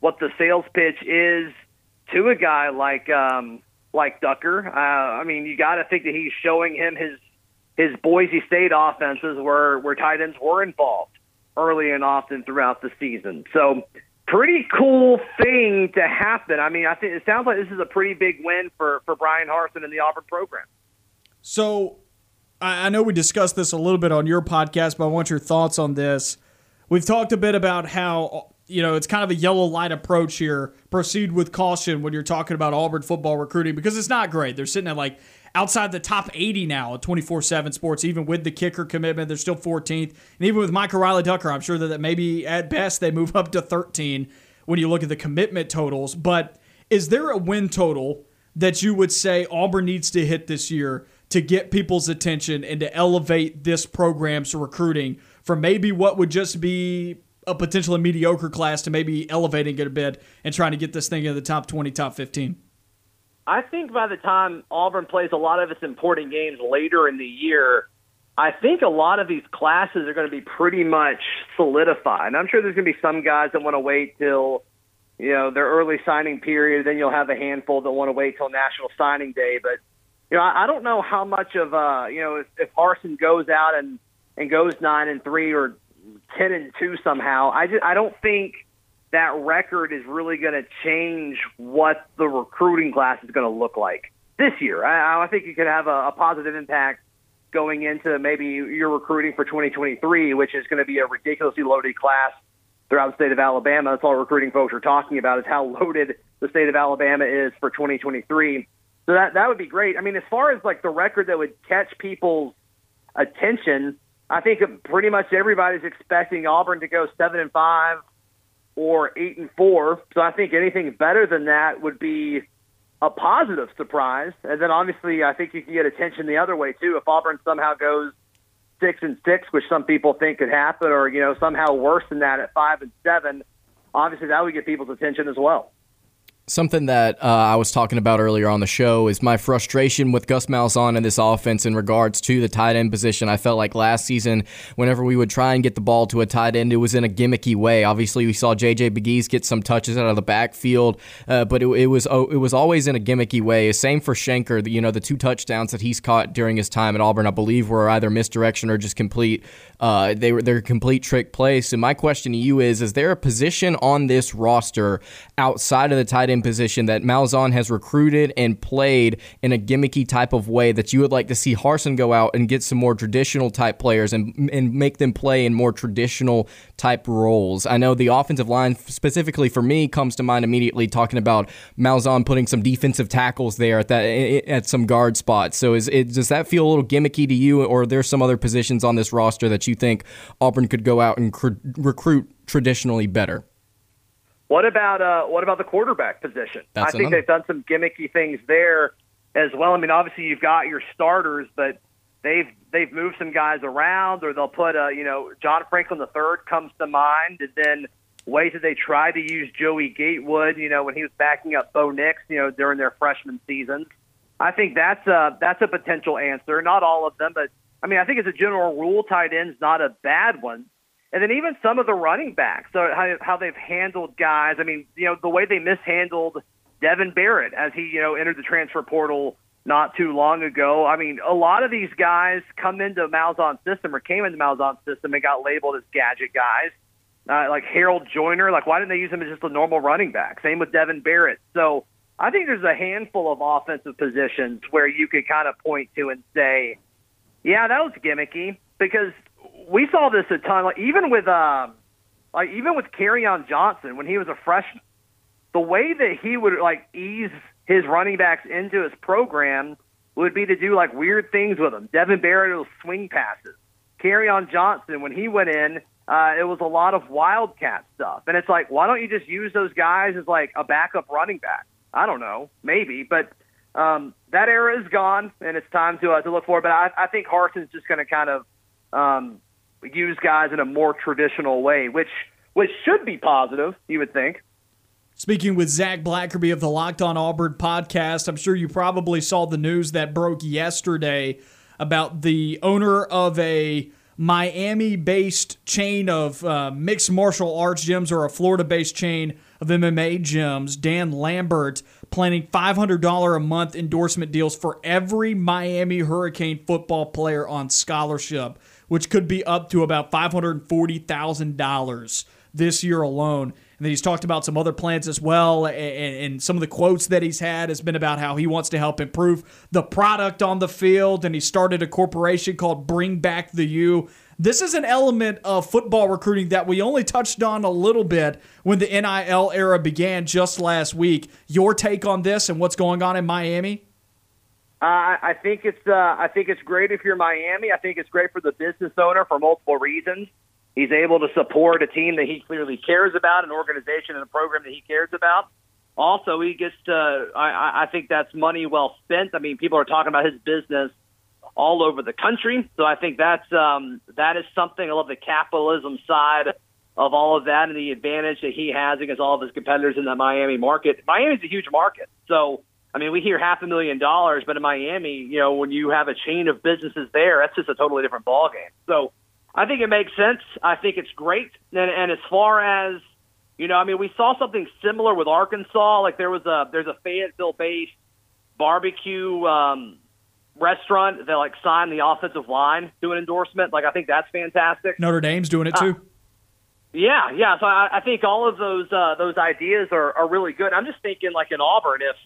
Speaker 5: what the sales pitch is to a guy like um, like Ducker. Uh, I mean, you got to think that he's showing him his his Boise State offenses where where tight ends were involved early and often throughout the season. So pretty cool thing to happen. I mean, I think it sounds like this is a pretty big win for for Bryan Harsin and the Auburn program.
Speaker 2: So I know we discussed this a little bit on your podcast, but I want your thoughts on this. We've talked a bit about how you know it's kind of a yellow light approach here. Proceed with caution when you're talking about Auburn football recruiting because it's not great. They're sitting at like outside the top 80 now at 24 7 sports, even with the kicker commitment. They're still 14th. And even with Micah Riley Ducker, I'm sure that, maybe at best they move up to 13 when you look at the commitment totals. But is there a win total that you would say Auburn needs to hit this year to get people's attention and to elevate this program's recruiting from maybe what would just be a potentially mediocre class to maybe elevating it a bit and trying to get this thing in the top 20, top 15?
Speaker 5: I think by the time Auburn plays a lot of its important games later in the year, I think a lot of these classes are going to be pretty much solidified. And I'm sure there's going to be some guys that want to wait till, you know, their early signing period. Then you'll have a handful that want to wait till National Signing Day. But, you know, I, I don't know how much of, uh, you know, if, if Harsin goes out and, and goes nine and three or ten and two somehow, I just I don't think – that record is really going to change what the recruiting class is going to look like this year. I, I think you could have a, a positive impact going into maybe your recruiting for 2023, which is going to be a ridiculously loaded class throughout the state of Alabama. That's all recruiting folks are talking about is how loaded the state of Alabama is for 2023. So that that would be great. I mean, as far as like the record that would catch people's attention, I think pretty much everybody's expecting Auburn to go seven and five or eight and four. So I think anything better than that would be a positive surprise. And then obviously, I think you can get attention the other way too. If Auburn somehow goes six and six, which some people think could happen, or you know somehow worse than that at five and seven, obviously that would get people's attention as well.
Speaker 3: Something that uh, I was talking about earlier on the show is my frustration with Gus Malzahn and this offense in regards to the tight end position. I felt like last season, whenever we would try and get the ball to a tight end, it was in a gimmicky way. Obviously, we saw J.J. Pegues get some touches out of the backfield, uh, but it, it, was oh, it was always in a gimmicky way. Same for Shenker. You know, the two touchdowns that he's caught during his time at Auburn, I believe, were either misdirection or just complete. Uh, they were they're complete trick plays. So my question to you is: Is there a position on this roster outside of the tight end? Position that Malzahn has recruited and played in a gimmicky type of way that you would like to see Harsin go out and get some more traditional type players and and make them play in more traditional type roles. I know the offensive line specifically for me comes to mind immediately talking about Malzahn putting some defensive tackles there at that at some guard spots. So is it does that feel a little gimmicky to you or are there some other positions on this roster that you think Auburn could go out and cr- recruit traditionally better?
Speaker 5: What about uh, what about the quarterback position?
Speaker 3: That's
Speaker 5: I think
Speaker 3: another.
Speaker 5: they've done some gimmicky things there as well. I mean, obviously you've got your starters, but they've they've moved some guys around, or they'll put a you know John Franklin the third comes to mind, and then ways that they tried to use Joey Gatewood, you know, when he was backing up Bo Nix, you know, during their freshman season. I think that's a that's a potential answer. Not all of them, but I mean, I think as a general rule, tight end's not a bad one. And then even some of the running backs, so how, how they've handled guys. I mean, you know, the way they mishandled Devan Barrett as he, you know, entered the transfer portal not too long ago. I mean, a lot of these guys come into Malzahn's system or came into Malzahn's system and got labeled as gadget guys. Uh, like Harold Joiner, like why didn't they use him as just a normal running back? Same with Devan Barrett. So I think there's a handful of offensive positions where you could kind of point to and say, yeah, that was gimmicky because we saw this a ton. Like even with um, like even with Kerryon Johnson when he was a freshman, the way that he would like ease his running backs into his program would be to do like weird things with them. Devan Barrett will swing passes. Kerryon Johnson, when he went in, uh, it was a lot of wildcat stuff. And it's like, why don't you just use those guys as like a backup running back? I don't know, maybe, but um, that era is gone, and it's time to uh, to look forward. But I, I think Harsin's just going to kind of um, use guys in a more traditional way, which which should be positive, you would think.
Speaker 2: Speaking with Zac Blackerby of the Locked On Auburn podcast, I'm sure you probably saw the news that broke yesterday about the owner of a Miami based chain of uh, mixed martial arts gyms or a Florida based chain of MMA gyms, Dan Lambert, planning $500 a month endorsement deals for every Miami Hurricane football player on scholarship, which could be up to about $540,000 this year alone. And then he's talked about some other plans as well. And, and, some of the quotes that he's had has been about how he wants to help improve the product on the field. And he started a corporation called Bring Back the U. This is an element of football recruiting that we only touched on a little bit when the NIL era began just last week. Your take on this and what's going on in Miami?
Speaker 5: Uh, I think it's uh, I think it's great if you're Miami. I think it's great for the business owner for multiple reasons. He's able to support a team that he clearly cares about, an organization and a program that he cares about. Also, he gets to, I, I think that's money well spent. I mean, people are talking about his business all over the country. So I think that's, um, that is something. I love the capitalism side of all of that and the advantage that he has against all of his competitors in the Miami market. Miami's a huge market. So, I mean, we hear half a million dollars, but in Miami, you know, when you have a chain of businesses there, that's just a totally different ballgame. So I think it makes sense. I think it's great. And, and as far as you know, I mean, we saw something similar with Arkansas. Like there was a there's a Fayetteville-based barbecue um, restaurant that like signed the offensive line to an endorsement. Like I think that's fantastic.
Speaker 2: Notre Dame's doing it too. Uh,
Speaker 5: yeah, yeah. So I, I think all of those uh, those ideas are, are really good. I'm just thinking like in Auburn, if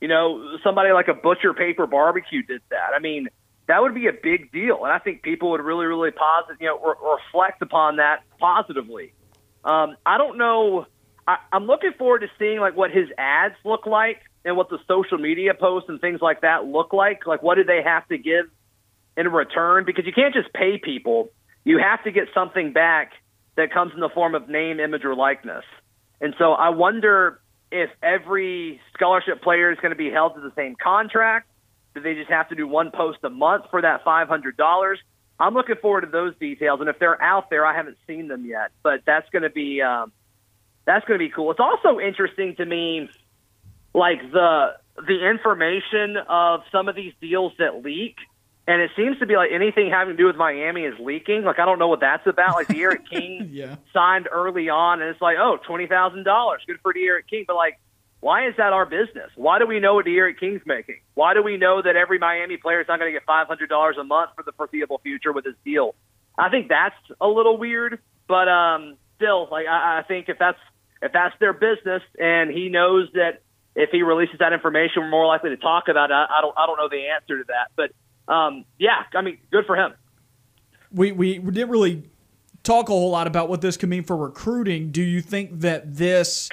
Speaker 5: you know somebody like a Butcher Paper Barbecue did that. I mean, that would be a big deal. And I think people would really, really positive, you know, re- reflect upon that positively. Um, I don't know. I, I'm looking forward to seeing like what his ads look like and what the social media posts and things like that look like. Like, what do they have to give in return? Because you can't just pay people. You have to get something back that comes in the form of name, image, or likeness. And so I wonder if every scholarship player is going to be held to the same contract do they just have to do one post a month for that $500? I'm looking forward to those details, and if they're out there, I haven't seen them yet, but that's going to be um, that's going to be cool. It's also interesting to me, like the the information of some of these deals that leak, and it seems to be like anything having to do with Miami is leaking. Like I don't know what that's about. Like D'Eriq King
Speaker 2: yeah.
Speaker 5: signed early on, and it's like, oh, twenty thousand dollars, good for D'Eriq King, but like why is that our business? Why do we know what D'Eriq King's making? Why do we know that every Miami player is not going to get $500 a month for the foreseeable future with his deal? I think that's a little weird, but um, still, like I, I think if that's if that's their business and he knows that if he releases that information, we're more likely to talk about it. I, I don't I don't know the answer to that, but um, yeah, I mean, good for him.
Speaker 2: We we didn't really talk a whole lot about what this could mean for recruiting. Do you think that this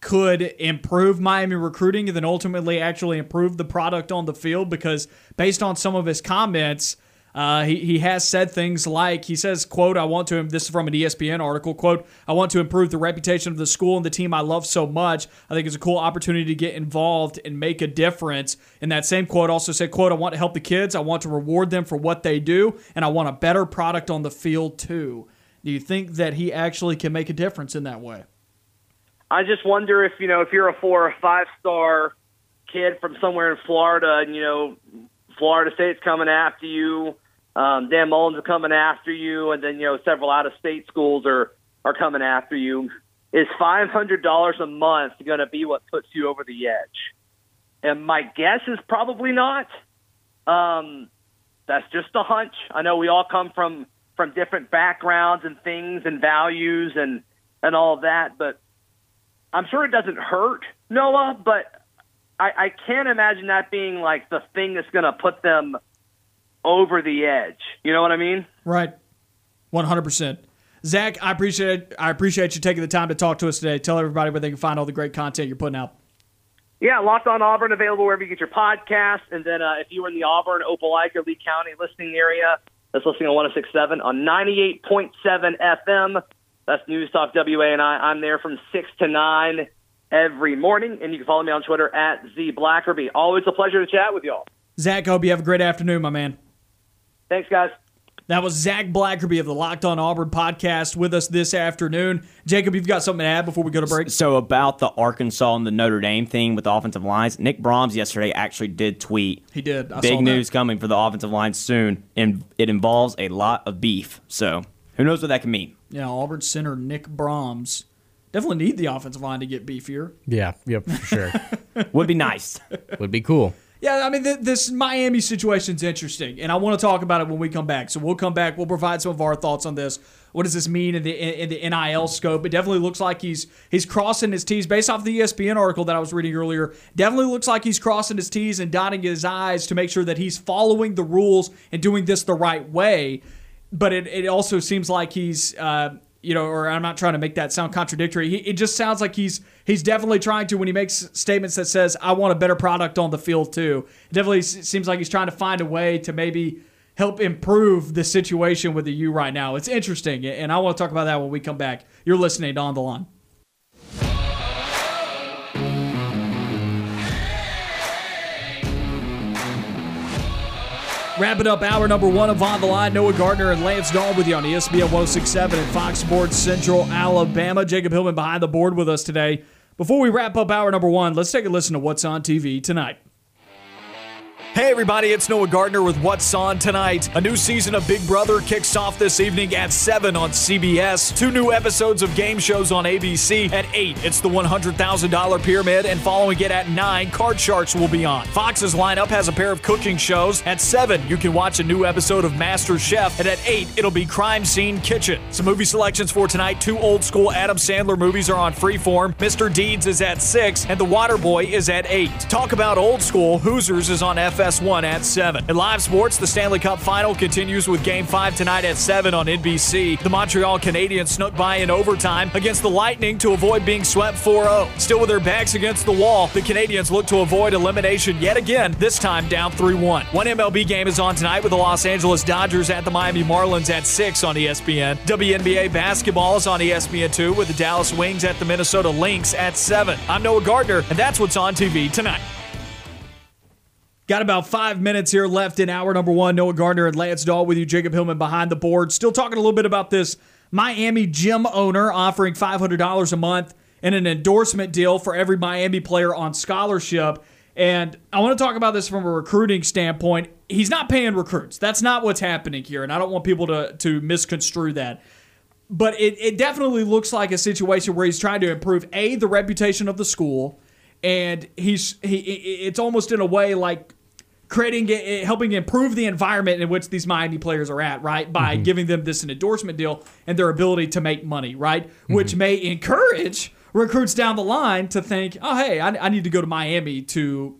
Speaker 2: could improve Miami recruiting and then ultimately actually improve the product on the field because based on some of his comments, uh, he, he has said things like he says, quote, I want to, this is from an ESPN article, quote, I want to improve the reputation of the school and the team I love so much. I think it's a cool opportunity to get involved and make a difference. And that same quote also said, quote, I want to help the kids. I want to reward them for what they do. And I want a better product on the field too. Do you think that he actually can make a difference in that way?
Speaker 5: I just wonder if you know if you're a four or five star kid from somewhere in Florida, and you know Florida State's coming after you, Um, Dan Mullen's are coming after you, and then you know several out of state schools are are coming after you. Is five hundred dollars a month going to be what puts you over the edge? And my guess is probably not. Um, that's just a hunch. I know we all come from from different backgrounds and things and values and and all that, but I'm sure it doesn't hurt Noah. But I, I can't imagine that being like the thing that's going to put them over the edge. You know what I mean?
Speaker 2: Right. One hundred percent. Zac, I appreciate it. I appreciate you taking the time to talk to us today. Tell everybody where they can find all the great content you're putting out.
Speaker 5: Yeah, Locked On Auburn available wherever you get your podcast. And then uh, if you were in the Auburn, Opelika, Lee County listening area, that's listening on 1067 on 98.7 FM. That's News Talk WANI. I'm there from 6 to 9 every morning. And you can follow me on Twitter at Z Blackerby. Always a pleasure to chat with y'all.
Speaker 2: Zac, hope you have a great afternoon, my man.
Speaker 5: Thanks, guys.
Speaker 2: That was Zac Blackerby of the Locked On Auburn podcast with us this afternoon. Jacob, you've got something to add before we go to break?
Speaker 4: So about the Arkansas and the Notre Dame thing with the offensive lines, Nick Brahms yesterday actually did tweet.
Speaker 2: He did. I
Speaker 4: Big news coming for the offensive line soon, and it involves a lot of beef. So who knows what that can mean?
Speaker 2: Yeah, Auburn center Nick Brahms definitely need the offensive line to get beefier.
Speaker 3: Yeah, yep, for sure.
Speaker 4: Would be nice.
Speaker 3: Would be cool.
Speaker 2: Yeah, I mean, th- this Miami situation's interesting, and I want to talk about it when we come back. So we'll come back. We'll provide some of our thoughts on this. What does this mean in the in the NIL scope? It definitely looks like he's he's crossing his T's based off the ESPN article that I was reading earlier. Definitely looks like he's crossing his T's and dotting his I's to make sure that he's following the rules and doing this the right way. But it, it also seems like he's uh, you know, or I'm not trying to make that sound contradictory. He, it just sounds like he's he's definitely trying to when he makes statements that says I want a better product on the field too. It definitely seems like he's trying to find a way to maybe help improve the situation with the U right now. It's interesting, and I want to talk about that when we come back. You're listening to On the Line. Wrapping up hour number one of On the Line. Noah Gardner and Lance Dawe with you on ESPN 1067 and Fox Sports Central Alabama. Jacob Hillman behind the board with us today. Before we wrap up hour number one, let's take a listen to what's on TV tonight. Hey everybody, it's Noah Gardner with What's On Tonight. A new season of Big Brother kicks off this evening at 7 on CBS. Two new episodes of game shows on ABC. At 8, it's the $100,000 Pyramid, and following it at 9, Card Sharks will be on. Fox's lineup has a pair of cooking shows. At 7, you can watch a new episode of Master Chef, and at 8, it'll be Crime Scene Kitchen. Some movie selections for tonight two old school Adam Sandler movies are on Freeform. Mr. Deeds is at 6, and The Waterboy is at 8. Talk about old school, Hoosiers is on FS. FS1 at 7. In live sports, the Stanley Cup final continues with Game 5 tonight at 7 on NBC. The Montreal Canadiens snuck by in overtime against the Lightning to avoid being swept 4 0. Still with their backs against the wall, the Canadiens look to avoid elimination yet again, this time down 3 1. One MLB game is on tonight with the Los Angeles Dodgers at the Miami Marlins at 6 on ESPN. WNBA basketball is on ESPN2 with the Dallas Wings at the Minnesota Lynx at 7. I'm Noah Gardner, and that's what's on TV tonight. Got about five minutes here left in hour number one. Noah Gardner and Lance Dawe with you. Jacob Hillman behind the board. Still talking a little bit about this Miami gym owner offering $500 a month and an endorsement deal for every Miami player on scholarship. And I want to talk about this from a recruiting standpoint. He's not paying recruits. That's not what's happening here. And I don't want people to, to misconstrue that. But it, it definitely looks like a situation where he's trying to improve A, the reputation of the school and he's he it's almost in a way like creating helping improve the environment in which these Miami players are at, right? By mm-hmm. giving them this an endorsement deal and their ability to make money, right? Mm-hmm. Which may encourage recruits down the line to think, oh, hey, I, I need to go to Miami to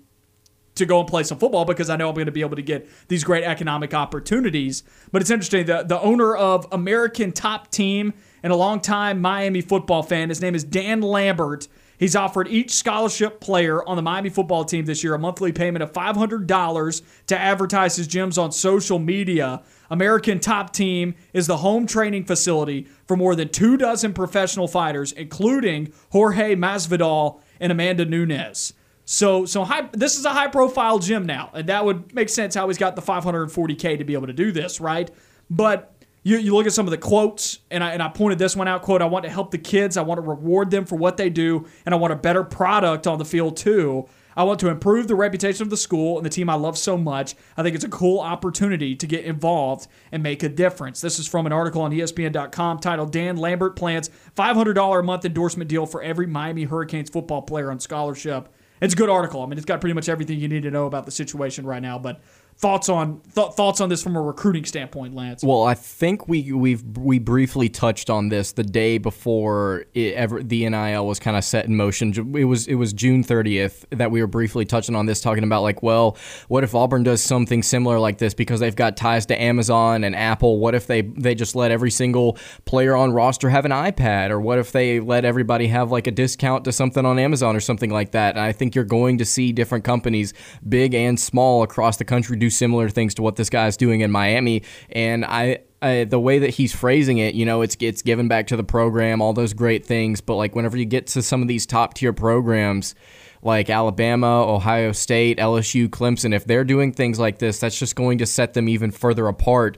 Speaker 2: to go and play some football because I know I'm going to be able to get these great economic opportunities. But it's interesting. The the owner of American Top Team and a longtime Miami football fan, his name is Dan Lambert He's offered each scholarship player on the Miami football team this year a monthly payment of $500 to advertise his gyms on social media. American Top Team is the home training facility for more than two dozen professional fighters, including Jorge Masvidal and Amanda Nunes. So, so high, this is a high-profile gym now, and that would make sense how he's got the 540k to be able to do this, right? But you, you look at some of the quotes, and I, and I pointed this one out quote, I want to help the kids. I want to reward them for what they do, and I want a better product on the field, too. I want to improve the reputation of the school and the team I love so much. I think it's a cool opportunity to get involved and make a difference. This is from an article on ESPN.com titled Dan Lambert Plans $500 a month endorsement deal for every Miami Hurricanes football player on scholarship. It's a good article. I mean, it's got pretty much everything you need to know about the situation right now, but thoughts on th- thoughts on this from a recruiting standpoint, Lance?
Speaker 3: Well, I think we we've we briefly touched on this the day before it ever the NIL was kind of set in motion. It was it was June 30th that we were briefly touching on this, talking about like, well, what if Auburn does something similar like this because they've got ties to Amazon and Apple? What if they they just let every single player on roster have an iPad, or what if they let everybody have like a discount to something on Amazon or something like that? And I think you're going to see different companies, big and small, across the country do similar things to what this guy is doing in Miami. And I, I, the way that he's phrasing it, you know, it's it's given back to the program, all those great things. But like whenever you get to some of these top tier programs, like Alabama, Ohio State, LSU, Clemson, if they're doing things like this, that's just going to set them even further apart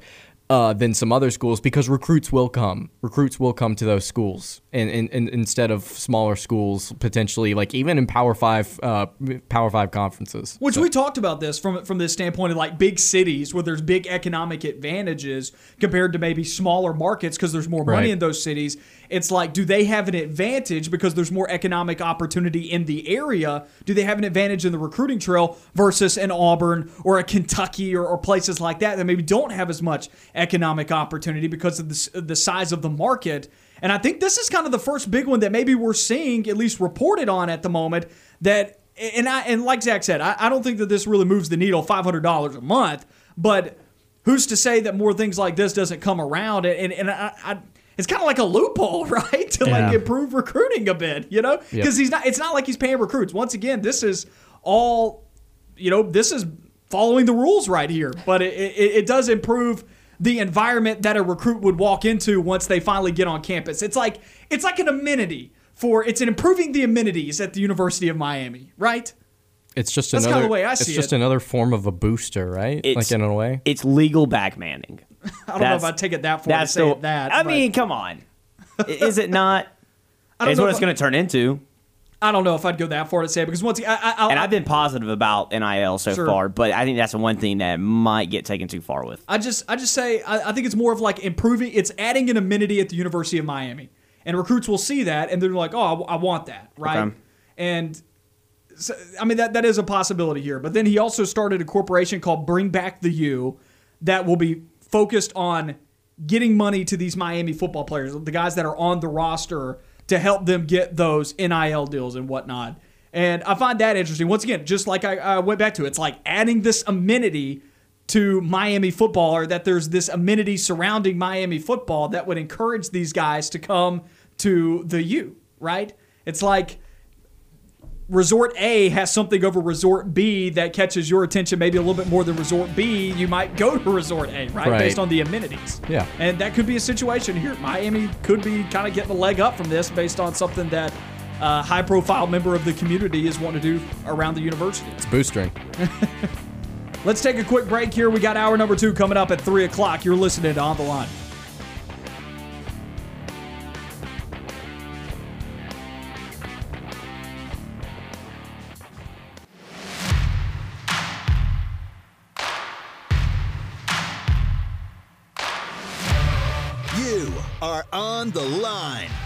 Speaker 3: uh, than some other schools because recruits will come. Recruits will come to those schools, and, and, and instead of smaller schools potentially, like even in Power Five, uh, Power Five conferences.
Speaker 2: Which
Speaker 3: So-
Speaker 2: we talked about this from from this standpoint of like big cities where there's big economic advantages compared to maybe smaller markets because there's more money
Speaker 3: Right.
Speaker 2: in those cities. It's like, do they have an advantage because there's more economic opportunity in the area? Do they have an advantage in the recruiting trail versus an Auburn or a Kentucky or, or places like that that maybe don't have as much economic opportunity because of the, the size of the market? And I think this is kind of the first big one that maybe we're seeing, at least reported on at the moment, that and I and like Zac said, I, I don't think that this really moves the needle five hundred dollars a month, but who's to say that more things like this doesn't come around and and, I, I it's kind of like a loophole, right? To like improve recruiting a bit, you know? Because he's not it's not like he's paying recruits. Once again, this is all you know, this is following the rules right here, but it, it, it does improve the environment that a recruit would walk into once they finally get on campus. It's like it's like an amenity for it's an improving the amenities at the University of Miami, right?
Speaker 3: It's just
Speaker 2: That's
Speaker 3: another.
Speaker 2: kinda the way I
Speaker 3: it's
Speaker 2: see
Speaker 3: just
Speaker 2: it.
Speaker 3: another form of a booster, right?
Speaker 4: It's-
Speaker 3: like in a way.
Speaker 4: It's legal backmanning.
Speaker 2: I don't know if I'd take it that far to
Speaker 4: That's
Speaker 2: say
Speaker 4: the,
Speaker 2: it that.
Speaker 4: I
Speaker 2: but
Speaker 4: mean, come on. Is it not?
Speaker 2: I don't
Speaker 4: It's
Speaker 2: know
Speaker 4: what it's going to turn into.
Speaker 2: I don't know if I'd go that far to say because once I, I, I,
Speaker 4: And I've been positive about NIL so
Speaker 2: Sure.
Speaker 4: far, but I think that's the one thing that might get taken too far with.
Speaker 2: I just I just say I, I think it's more of like improving. It's adding an amenity at the University of Miami, and recruits will see that and they're like, oh, I, I want that, right?
Speaker 4: Okay.
Speaker 2: And so, I mean that that is a possibility here. But then he also started a corporation called Bring Back the U, that will be focused on getting money to these Miami football players, the guys that are on the roster, to help them get those NIL deals and whatnot. And I find that interesting. Once again, just like I, I went back to, it's like adding this amenity to Miami football, or that there's this amenity surrounding Miami football that would encourage these guys to come to the U, right? It's like Resort A has something over Resort B that catches your attention maybe a little bit more than Resort B, you might go to Resort A, right?
Speaker 3: Right.
Speaker 2: Based on the amenities.
Speaker 3: Yeah.
Speaker 2: And that could be a situation here. Miami could be kind of getting a leg up from this based on something that a high profile member of the community is wanting to do around the university.
Speaker 3: It's boostering.
Speaker 2: Let's take a quick break here. We got hour number two coming up at 3 o'clock. You're listening to On the Line.
Speaker 1: Are on the line.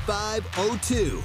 Speaker 1: 888-382-7502.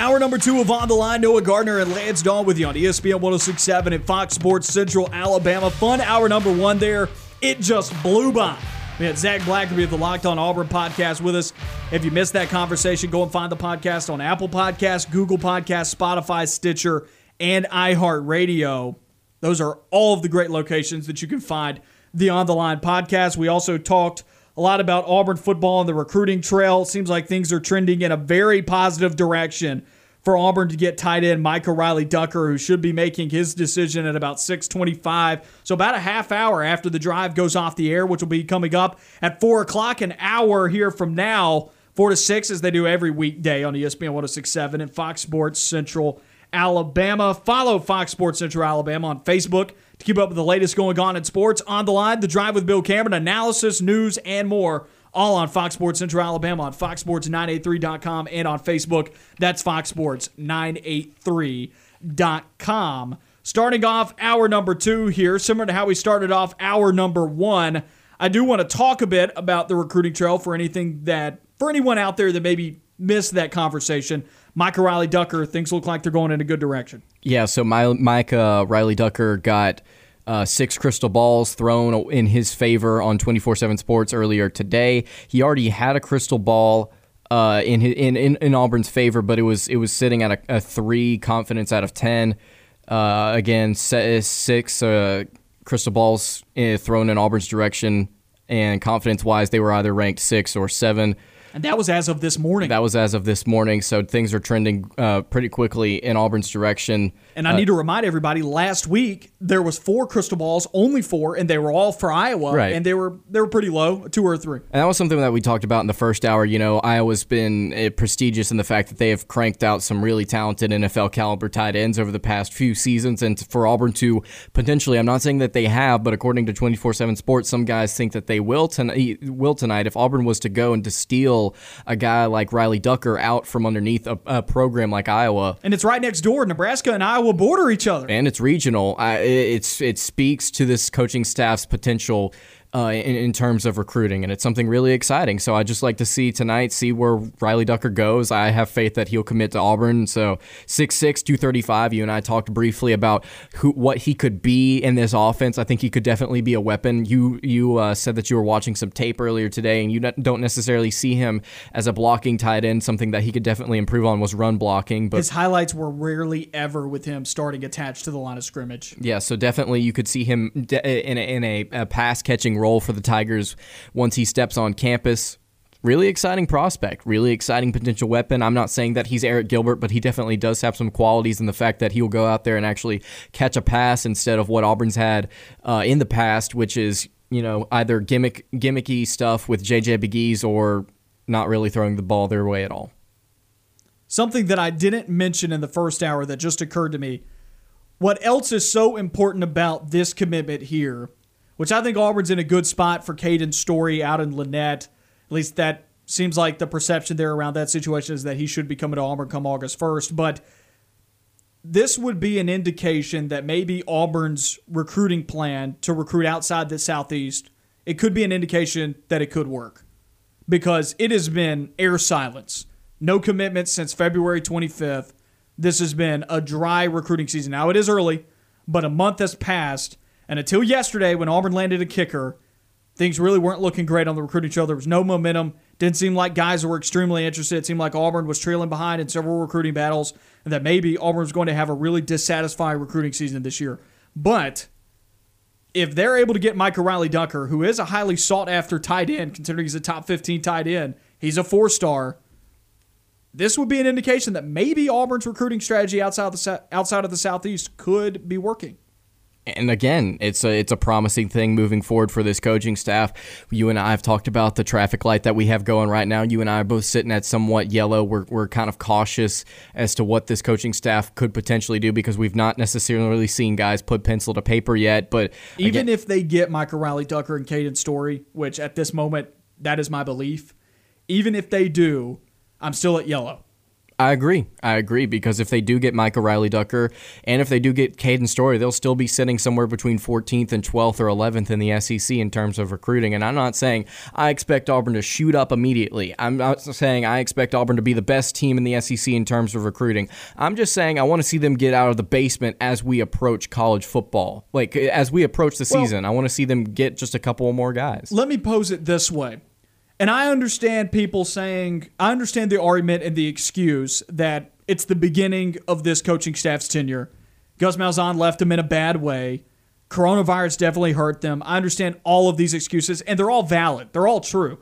Speaker 2: Hour number two of On the Line, Noah Gardner and Lance Dawe with you on ESPN 1067 and Fox Sports Central Alabama. Fun hour number one there. It just blew by. We had Zac Blackerby of the Locked On Auburn podcast with us. If you missed that conversation, go and find the podcast on Apple Podcasts, Google Podcasts, Spotify, Stitcher, and iHeartRadio. Those are all of the great locations that you can find the On the Line podcast. We also talked a lot about Auburn football and the recruiting trail. It seems like things are trending in a very positive direction for Auburn to get tight end Micah Riley Ducker, who should be making his decision at about 625. So about a half hour after the drive goes off the air, which will be coming up at 4 o'clock, an hour here from now, 4 to 6, as they do every weekday on ESPN 1067 and Fox Sports Central Alabama. Follow Fox Sports Central Alabama on Facebook to keep up with the latest going on in sports. On the line, The Drive with Bill Cameron, analysis, news, and more all on Fox Sports Central Alabama on foxsports983.com and on Facebook. That's foxsports983.com. Starting off hour number two here, similar to how we started off hour number one, I do want to talk a bit about the recruiting trail for anything that, for anyone out there that maybe missed that conversation. Micah Riley Ducker, things look like they're going in a good direction.
Speaker 3: Yeah, so my, Micah Riley Ducker got uh, six crystal balls thrown in his favor on 24 7 Sports earlier today. He already had a crystal ball. Uh, in, in in in Auburn's favor, but it was it was sitting at a, a three confidence out of ten. Uh, again, six uh, crystal balls eh, thrown in Auburn's direction, and confidence wise, they were either ranked six or seven.
Speaker 2: And that was as of this morning.
Speaker 3: That was as of this morning. So things are trending uh, pretty quickly in Auburn's direction.
Speaker 2: And I uh, need to remind everybody: last week there was four crystal balls, only four, and they were all for Iowa,
Speaker 3: right.
Speaker 2: and they were they were pretty low, two or three.
Speaker 3: And that was something that we talked about in the first hour. You know, Iowa's been uh, prestigious in the fact that they have cranked out some really talented NFL caliber tight ends over the past few seasons, and for Auburn to potentially, I'm not saying that they have, but according to 24/7 Sports, some guys think that they will tonight. Will tonight if Auburn was to go and to steal a guy like Riley Ducker out from underneath a, a program like Iowa,
Speaker 2: and it's right next door. Nebraska and Iowa border each other,
Speaker 3: and it's regional. I, it's it speaks to this coaching staff's potential uh, in, in, terms of recruiting, and it's something really exciting. So I just like to see tonight, see where Riley Ducker goes. I have faith that he'll commit to Auburn. So 6'6", 235, you and I talked briefly about who what he could be in this offense. I think he could definitely be a weapon. You you uh, said that you were watching some tape earlier today, and you don't necessarily see him as a blocking tight end. Something that he could definitely improve on was run blocking. But
Speaker 2: his highlights were rarely ever with him starting attached to the line of scrimmage.
Speaker 3: Yeah, so definitely you could see him in a, in a, a pass catching role for the Tigers once he steps on campus. Really exciting prospect, really exciting potential weapon. I'm not saying that he's Arik Gilbert, but he definitely does have some qualities in the fact that he'll go out there and actually catch a pass instead of what Auburn's had uh, in the past, which is you know either gimmick gimmicky stuff with JJ Pegues or not really throwing the ball their way at all.
Speaker 2: Something that I didn't mention in the first hour that just occurred to me. What else is so important about this commitment here which I think Auburn's in a good spot for Caden Story out in Lanett. At least that seems like the perception there around that situation is that he should be coming to Auburn come August 1st. But this would be an indication that maybe Auburn's recruiting plan to recruit outside the Southeast, it could be an indication that it could work. Because it has been air silence. No commitment since February 25th. This has been a dry recruiting season. Now, it is early, but a month has passed and until yesterday, when Auburn landed a kicker, things really weren't looking great on the recruiting trail. There was no momentum. Didn't seem like guys were extremely interested. It seemed like Auburn was trailing behind in several recruiting battles, and that maybe Auburn was going to have a really dissatisfying recruiting season this year. But if they're able to get Micah Riley Ducker, who is a highly sought after tight end, considering he's a top 15 tight end, he's a four star. This would be an indication that maybe Auburn's recruiting strategy outside of the, outside of the Southeast could be working
Speaker 3: and again, it's a it's a promising thing moving forward for this coaching staff. You and I have talked about the traffic light that we have going right now. You and I are both sitting at somewhat yellow. We're we're kind of cautious as to what this coaching staff could potentially do because we've not necessarily seen guys put pencil to paper yet. But
Speaker 2: even again, if they get Micah Riley Ducker and Caden Story, which at this moment that is my belief, even if they do, I'm still at yellow.
Speaker 3: I agree. I agree because if they do get Micah Riley Ducker and if they do get Caden Story, they'll still be sitting somewhere between 14th and 12th or 11th in the SEC in terms of recruiting. And I'm not saying I expect Auburn to shoot up immediately. I'm not saying I expect Auburn to be the best team in the SEC in terms of recruiting. I'm just saying I want to see them get out of the basement as we approach college football. Like as we approach the season, well, I want to see them get just a couple more guys.
Speaker 2: Let me pose it this way. And I understand people saying, I understand the argument and the excuse that it's the beginning of this coaching staff's tenure. Gus Malzahn left them in a bad way. Coronavirus definitely hurt them. I understand all of these excuses, and they're all valid. They're all true.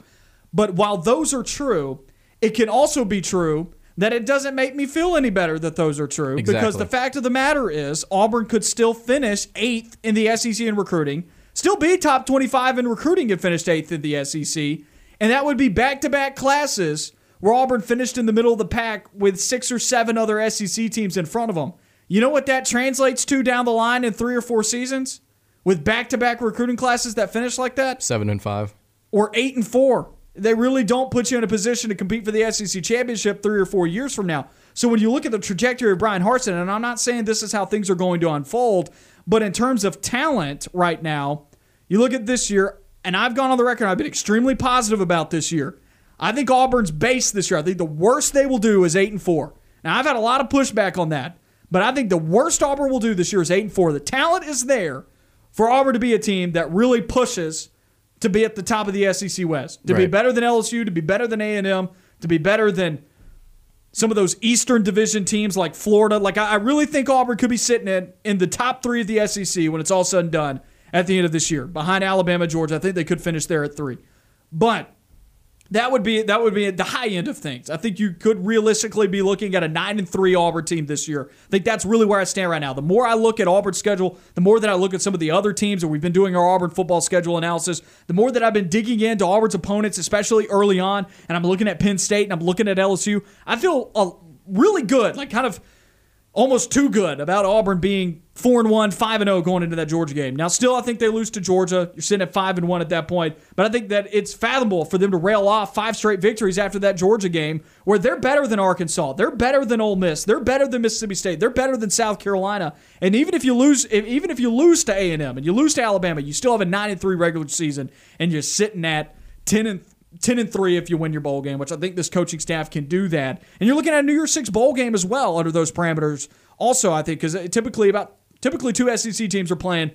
Speaker 2: But while those are true, it can also be true that it doesn't make me feel any better that those are true.
Speaker 3: exactly.
Speaker 2: Because the fact of the matter is, Auburn could still finish eighth in the SEC in recruiting, still be top 25 in recruiting and finished eighth in the SEC. And that would be back to back classes where Auburn finished in the middle of the pack with six or seven other SEC teams in front of them. You know what that translates to down the line in three or four seasons? With back to back recruiting classes that finish like that?
Speaker 3: Seven and five.
Speaker 2: or eight and four. They really don't put you in a position to compete for the SEC championship three or four years from now. So when you look at the trajectory of Bryan Harsin, and I'm not saying this is how things are going to unfold, but in terms of talent right now, you look at this year, and I've gone on the record, I've been extremely positive about this year. I think Auburn's base this year, I think the worst they will do is eight and four. Now I've had a lot of pushback on that, but I think the worst Auburn will do this year is eight and four. The talent is there for Auburn to be a team that really pushes to be at the top of the SEC West, to be better than LSU, to be better than A&M, to be better than some of those Eastern Division teams like Florida. Like I I really think Auburn could be sitting in in the top three of the SEC when it's all said and done at the end of this year, behind Alabama, Georgia. I think they could finish there at three, but that would be that would be at the high end of things. I think you could realistically be looking at a nine and three Auburn team this year. I think that's really where I stand right now. The more I look at Auburn's schedule, the more that I look at some of the other teams, and we've been doing our Auburn football schedule analysis. The more that I've been digging into Auburn's opponents, especially early on, and I'm looking at Penn State and I'm looking at LSU. I feel uh, really good, like kind of almost too good about Auburn being four and one, five and zero going into that Georgia game. Now, still, I think they lose to Georgia. You're sitting at five and one at that point, but I think that it's fathomable for them to rail off five straight victories after that Georgia game, where they're better than Arkansas, they're better than Ole Miss, they're better than Mississippi State, they're better than South Carolina. And even if you lose, even if you lose to A and you lose to Alabama, you still have a nine and three regular season, and you're sitting at ten and 10 and 3 if you win your bowl game, which I think this coaching staff can do that. And you're looking at a New Year's Six bowl game as well under those parameters. Also, I think because typically about typically two SEC teams are playing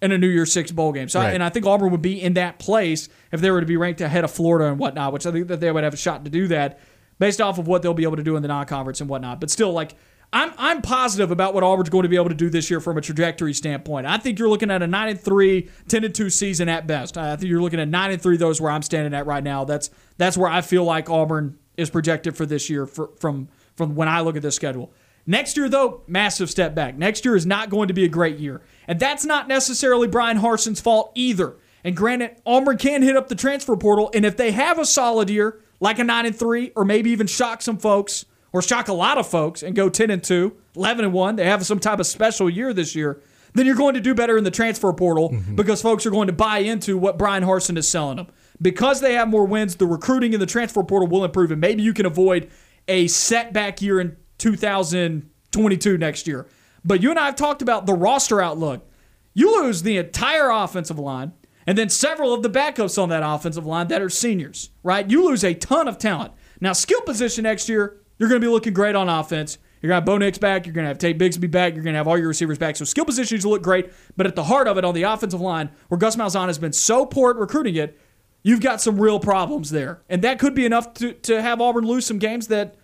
Speaker 2: in a New Year's Six bowl game. So, I, and I think Auburn would be in that place if they were to be ranked ahead of Florida and whatnot, which I think that they would have a shot to do that based off of what they'll be able to do in the non-conference and whatnot. But still, like I'm I'm positive about what Auburn's going to be able to do this year from a trajectory standpoint. I think you're looking at a 9 and 3, 10 and 2 season at best. I think you're looking at 9 and 3 those where I'm standing at right now. That's that's where I feel like Auburn is projected for this year for, from from when I look at this schedule. Next year though, massive step back. Next year is not going to be a great year. And that's not necessarily Bryan Harsin's fault either. And granted, Auburn can hit up the transfer portal and if they have a solid year, like a 9 and 3 or maybe even shock some folks or shock a lot of folks and go 10 and 2, 11 and 1, they have some type of special year this year, then you're going to do better in the transfer portal mm-hmm. because folks are going to buy into what Bryan Harsin is selling them. Because they have more wins, the recruiting in the transfer portal will improve, and maybe you can avoid a setback year in 2022 next year. But you and I have talked about the roster outlook. You lose the entire offensive line and then several of the backups on that offensive line that are seniors, right? You lose a ton of talent. Now, skill position next year, you're going to be looking great on offense. You're going to have Bo Nix back. You're going to have Tank Bigsby back. You're going to have all your receivers back. So skill positions look great. But at the heart of it, on the offensive line, where Gus Malzahn has been so poor at recruiting it, you've got some real problems there. And that could be enough to, to have Auburn lose some games that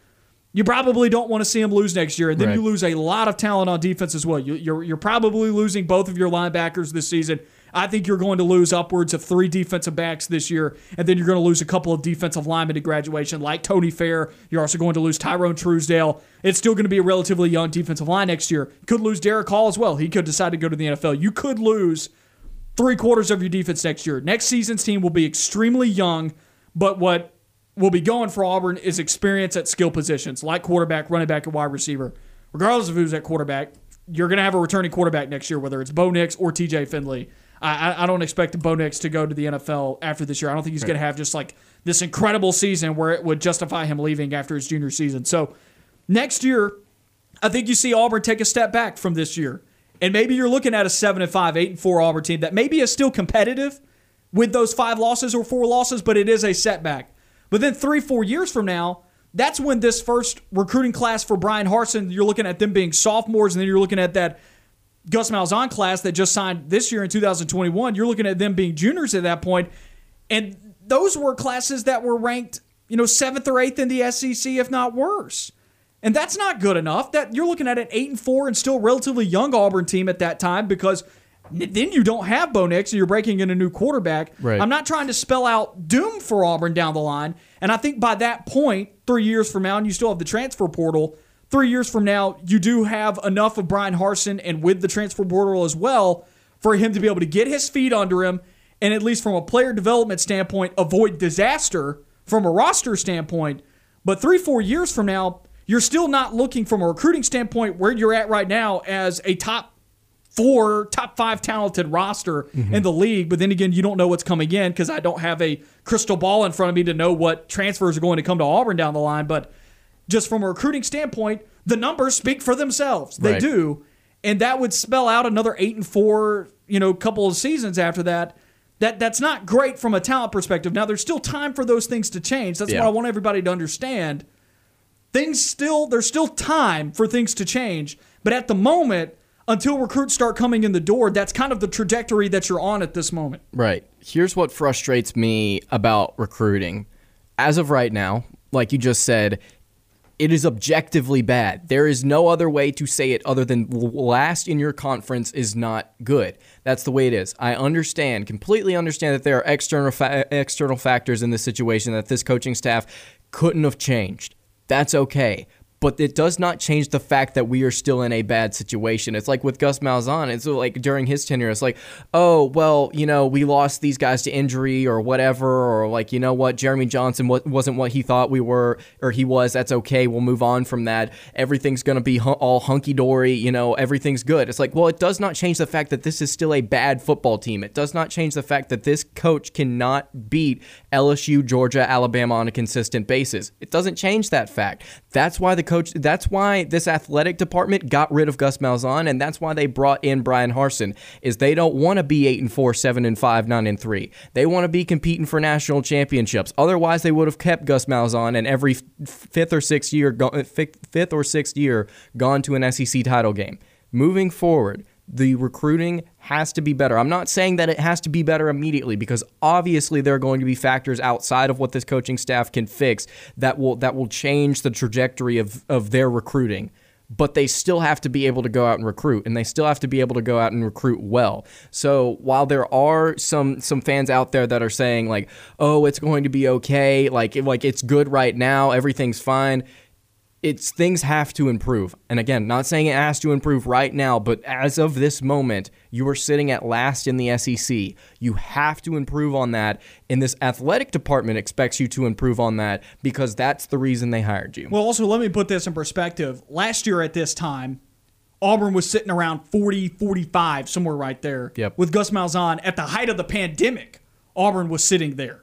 Speaker 2: you probably don't want to see them lose next year. And then
Speaker 3: Right.
Speaker 2: you lose a lot of talent on defense as well. You, you're, you're probably losing both of your linebackers this season. I think you're going to lose upwards of three defensive backs this year, and then you're going to lose a couple of defensive linemen to graduation, like Tony Fair. You're also going to lose Tyrone Truesdale. It's still going to be a relatively young defensive line next year. Could lose Derick Hall as well. He could decide to go to the NFL. You could lose three quarters of your defense next year. Next season's team will be extremely young, but what will be going for Auburn is experience at skill positions like quarterback, running back, and wide receiver. Regardless of who's at quarterback, you're going to have a returning quarterback next year, whether it's Bo Nix or TJ Finley. I, I- don't expect Bo Nix to go to the NFL after this year. I don't think he's going to have just like this incredible season where it would justify him leaving after his junior season. So next year, I think you see Auburn take a step back from this year. And maybe you're looking at a 7 and 5, 8 and 4 Auburn team that maybe is still competitive with those five losses or four losses, but it is a setback. But then 3 4 years from now, that's when this first recruiting class for Bryan Harsin, you're looking at them being sophomores and then you're looking at that Gus Malzahn class that just signed this year in 2021. You're looking at them being juniors at that point, and those were classes that were ranked, you know, seventh or eighth in the SEC, if not worse. And that's not good enough. That you're looking at an eight and four and still relatively young Auburn team at that time because then you don't have Bo Nix and you're breaking in a new quarterback.
Speaker 3: Right.
Speaker 2: I'm not trying to spell out doom for Auburn down the line. And I think by that point, three years from now, and you still have the transfer portal, three years from now, you do have enough of Bryan Harsin and with the transfer portal as well for him to be able to get his feet under him and at least from a player development standpoint, avoid disaster from a roster standpoint. But three, four years from now, you're still not looking from a recruiting standpoint where you're at right now as a top four, top five talented roster mm-hmm. in the league. But then again, you don't know what's coming in because I don't have a crystal ball in front of me to know what transfers are going to come to Auburn down the line. But just from a recruiting standpoint, the numbers speak for themselves. They
Speaker 3: Right.
Speaker 2: do. And that would spell out another eight and four, you know, couple of seasons after that. That that's not great from a talent perspective. Now there's still time for those things to change. That's
Speaker 3: Yeah.
Speaker 2: what I want everybody to understand. Things still there's still time for things to change, but at the moment, until recruits start coming in the door, that's kind of the trajectory that you're on at this moment.
Speaker 3: Right. Here's what frustrates me about recruiting. As of right now, like you just said, it is objectively bad. There is no other way to say it other than last in your conference is not good. That's the way it is. I understand, completely understand that there are external fa- external factors in this situation that this coaching staff couldn't have changed. That's okay. But it does not change the fact that we are still in a bad situation. It's like with Gus Malzahn. It's like during his tenure, it's like, oh, well, you know, we lost these guys to injury or whatever, or like, you know what, Jeremy Johnson wa- wasn't what he thought we were or he was. That's okay. We'll move on from that. Everything's going to be all hunky dory. You know, everything's good. It's like, well, it does not change the fact that this is still a bad football team. It does not change the fact that this coach cannot beat LSU, Georgia, Alabama on a consistent basis. It doesn't change that fact. That's why the coach, that's why this athletic department got rid of Gus Malzahn, and that's why they brought in Bryan Harsin, is they don't want to be 8 and 4, 7 and 5, 9 and 3. They want to be competing for national championships. Otherwise, they would have kept Gus Malzahn and every fifth or sixth year, uh, fifth fifth or sixth year, gone to an SEC title game. Moving forward, the recruiting has to be better. I'm not saying that it has to be better immediately because obviously there are going to be factors outside of what this coaching staff can fix that will that will change the trajectory of of their recruiting. But they still have to be able to go out and recruit, and they still have to be able to go out and recruit well. So while there are some some fans out there that are saying like, "Oh, it's going to be okay," like like it's good right now, everything's fine it's things have to improve. And again, not saying it has to improve right now, but as of this moment, you are sitting at last in the SEC. You have to improve on that. And this athletic department expects you to improve on that because that's the reason they hired you.
Speaker 2: Well, also, let me put this in perspective. Last year at this time, Auburn was sitting around 40, 45, somewhere right there.
Speaker 3: Yep.
Speaker 2: With Gus Malzahn at the height of the pandemic, Auburn was sitting there.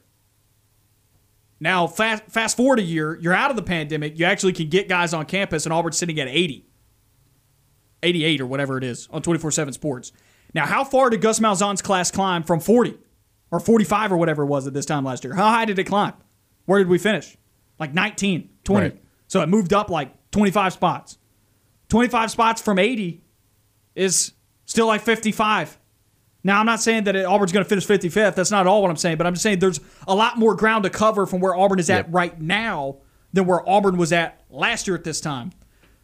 Speaker 2: Now, fast, fast forward a year, you're out of the pandemic. You actually can get guys on campus, and Auburn's sitting at 80, 88 or whatever it is on 24 7 sports. Now, how far did Gus Malzahn's class climb from 40 or 45 or whatever it was at this time last year? How high did it climb? Where did we finish? Like 19, 20.
Speaker 3: Right.
Speaker 2: So it moved up like 25 spots. 25 spots from 80 is still like 55. Now, I'm not saying that Auburn's going to finish 55th. That's not all what I'm saying, but I'm just saying there's a lot more ground to cover from where Auburn is at
Speaker 3: Yep.
Speaker 2: right now than where Auburn was at last year at this time.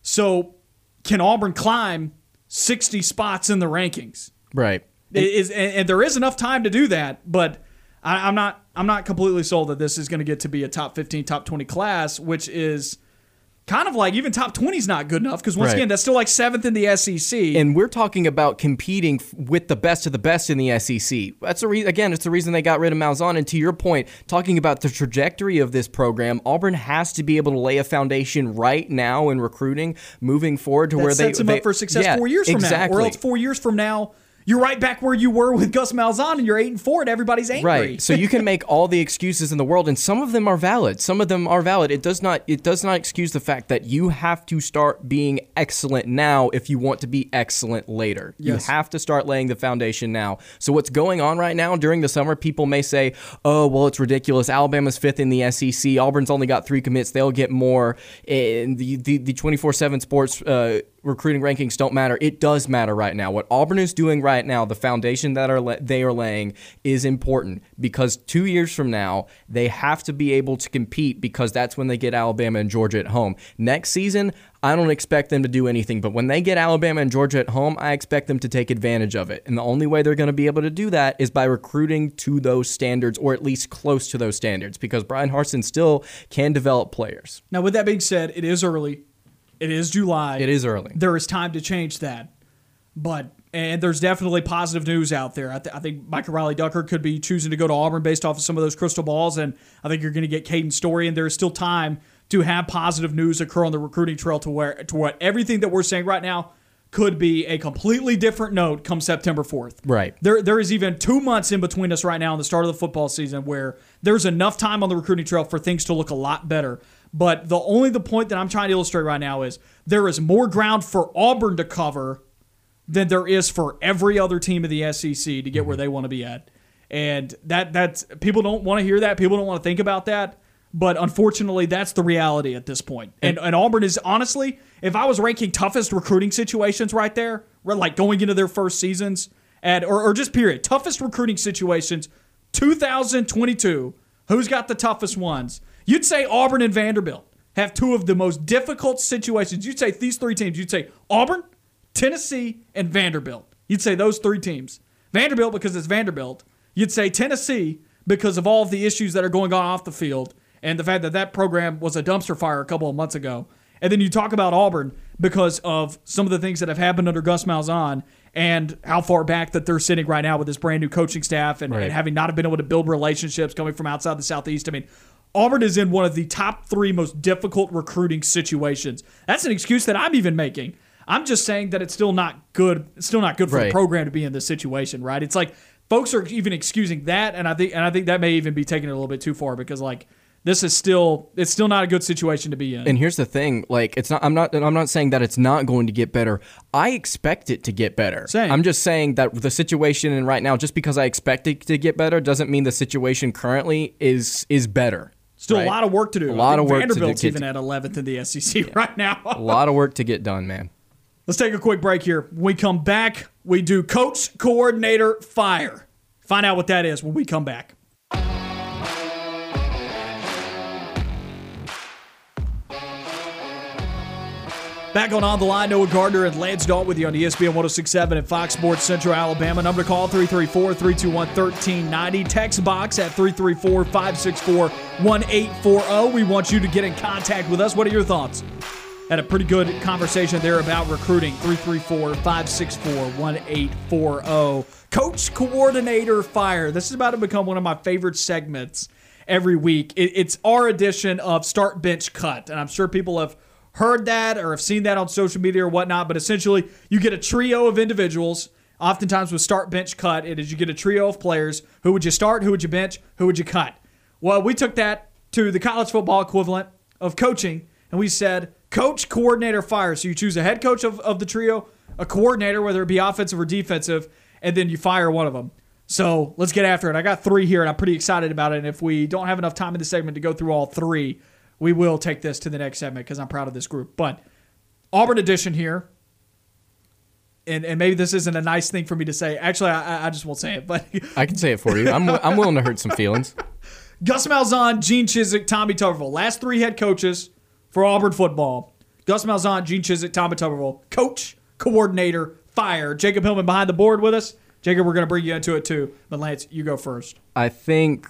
Speaker 2: So, can Auburn climb 60 spots in the rankings?
Speaker 3: Right.
Speaker 2: It is and, and there is enough time to do that, but I, I'm not I'm not completely sold that this is going to get to be a top 15, top 20 class, which is kind of like even top 20 is not good enough because once
Speaker 3: Right.
Speaker 2: again that's still like seventh in the SEC.
Speaker 3: And we're talking about competing f- with the best of the best in the SEC. That's the re- again, it's the reason they got rid of Malzahn. And to your point, talking about the trajectory of this program, Auburn has to be able to lay a foundation right now in recruiting, moving forward to
Speaker 2: that
Speaker 3: where they
Speaker 2: sets them
Speaker 3: they-
Speaker 2: up for success
Speaker 3: Yeah,
Speaker 2: four years from
Speaker 3: exactly.
Speaker 2: now, or else four years from now you're right back where you were with Gus Malzahn and you're eight and four and everybody's angry.
Speaker 3: Right. So you can make all the excuses in the world and some of them are valid. Some of them are valid. It does not it does not excuse the fact that you have to start being excellent now if you want to be excellent later.
Speaker 2: Yes.
Speaker 3: You have to start laying the foundation now. So what's going on right now during the summer people may say, "Oh, well it's ridiculous. Alabama's 5th in the SEC. Auburn's only got 3 commits. They'll get more." And the the, the 24/7 sports uh, recruiting rankings don't matter. It does matter right now. What Auburn is doing right now, the foundation that are they are laying is important because 2 years from now, they have to be able to compete because that's when they get Alabama and Georgia at home. Next season, I don't expect them to do anything, but when they get Alabama and Georgia at home, I expect them to take advantage of it. And the only way they're going to be able to do that is by recruiting to those standards or at least close to those standards because Bryan Harsin still can develop players.
Speaker 2: Now, with that being said, it is early. It is July.
Speaker 3: It is early.
Speaker 2: There is time to change that. But and there's definitely positive news out there. I, th- I think Micah Riley Ducker could be choosing to go to Auburn based off of some of those crystal balls, and I think you're going to get Caden Story, and there is still time to have positive news occur on the recruiting trail to where to what everything that we're saying right now could be a completely different note come September 4th.
Speaker 3: Right.
Speaker 2: There there is even 2 months in between us right now and the start of the football season where there's enough time on the recruiting trail for things to look a lot better. But the only the point that I'm trying to illustrate right now is there is more ground for Auburn to cover than there is for every other team in the SEC to get where mm-hmm. they want to be at. And that that's people don't want to hear that. People don't want to think about that. But unfortunately, that's the reality at this point. And, and Auburn is honestly, if I was ranking toughest recruiting situations right there, like going into their first seasons, at or, or just period, toughest recruiting situations, 2022, who's got the toughest ones? You'd say Auburn and Vanderbilt have two of the most difficult situations. You'd say these three teams. You'd say Auburn, Tennessee, and Vanderbilt. You'd say those three teams. Vanderbilt because it's Vanderbilt. You'd say Tennessee because of all of the issues that are going on off the field and the fact that that program was a dumpster fire a couple of months ago. And then you talk about Auburn because of some of the things that have happened under Gus Malzahn and how far back that they're sitting right now with this brand new coaching staff and,
Speaker 3: Right.
Speaker 2: and having not been able to build relationships coming from outside the Southeast. I mean, Auburn is in one of the top three most difficult recruiting situations. That's an excuse that I'm even making. I'm just saying that it's still not good. It's still not good for the program to be in this situation, right? It's like folks are even excusing that, and I think and I think that may even be taking it a little bit too far because like this is still it's still not a good situation to be in.
Speaker 3: And here's the thing, like it's not I'm not I'm not saying that it's not going to get better. I expect it to get better.
Speaker 2: Same.
Speaker 3: I'm just saying that the situation in right now just because I expect it to get better doesn't mean the situation currently is is better.
Speaker 2: Still
Speaker 3: right?
Speaker 2: a lot of work to do.
Speaker 3: A lot of work to do.
Speaker 2: Vanderbilt's
Speaker 3: Get-
Speaker 2: even at 11th in the SEC right now.
Speaker 3: A lot of work to get done, man.
Speaker 2: Let's take a quick break here. When we come back, we do coach coordinator fire. Find out what that is when we come back. Back on On the Line, Noah Gardner and Lance Dawe with you on ESPN 1067 and Fox Sports Central Alabama. Number to call 334 321 1390. Text box at 334 564 1840. We want you to get in contact with us. What are your thoughts? Had a pretty good conversation there about recruiting. 334 564 1840. Coach Coordinator Fire. This is about to become one of my favorite segments every week. It- it's our edition of Start Bench Cut. And I'm sure people have heard that or have seen that on social media or whatnot. But essentially, you get a trio of individuals. Oftentimes with Start Bench Cut, it is you get a trio of players. Who would you start? Who would you bench? Who would you cut? Well, we took that to the college football equivalent of coaching, and we said coach, coordinator, fire. So you choose a head coach of, of the trio, a coordinator, whether it be offensive or defensive, and then you fire one of them. So let's get after it. I got three here, and I'm pretty excited about it. And if we don't have enough time in the segment to go through all three, we will take this to the next segment because I'm proud of this group. But Auburn edition here. And, and maybe this isn't a nice thing for me to say. Actually, I, I just won't say it. But
Speaker 3: I can say it for you. I'm I'm willing to hurt some feelings.
Speaker 2: Gus Malzahn, Gene Chizik, Tommy Tuberville. Last three head coaches for Auburn football. Gus Malzahn, Gene Chizik, Tommy Tuberville. Coach, coordinator, fire. Jacob Hillman behind the board with us. Jacob, we're going to bring you into it too. But Lance, you go first.
Speaker 3: I think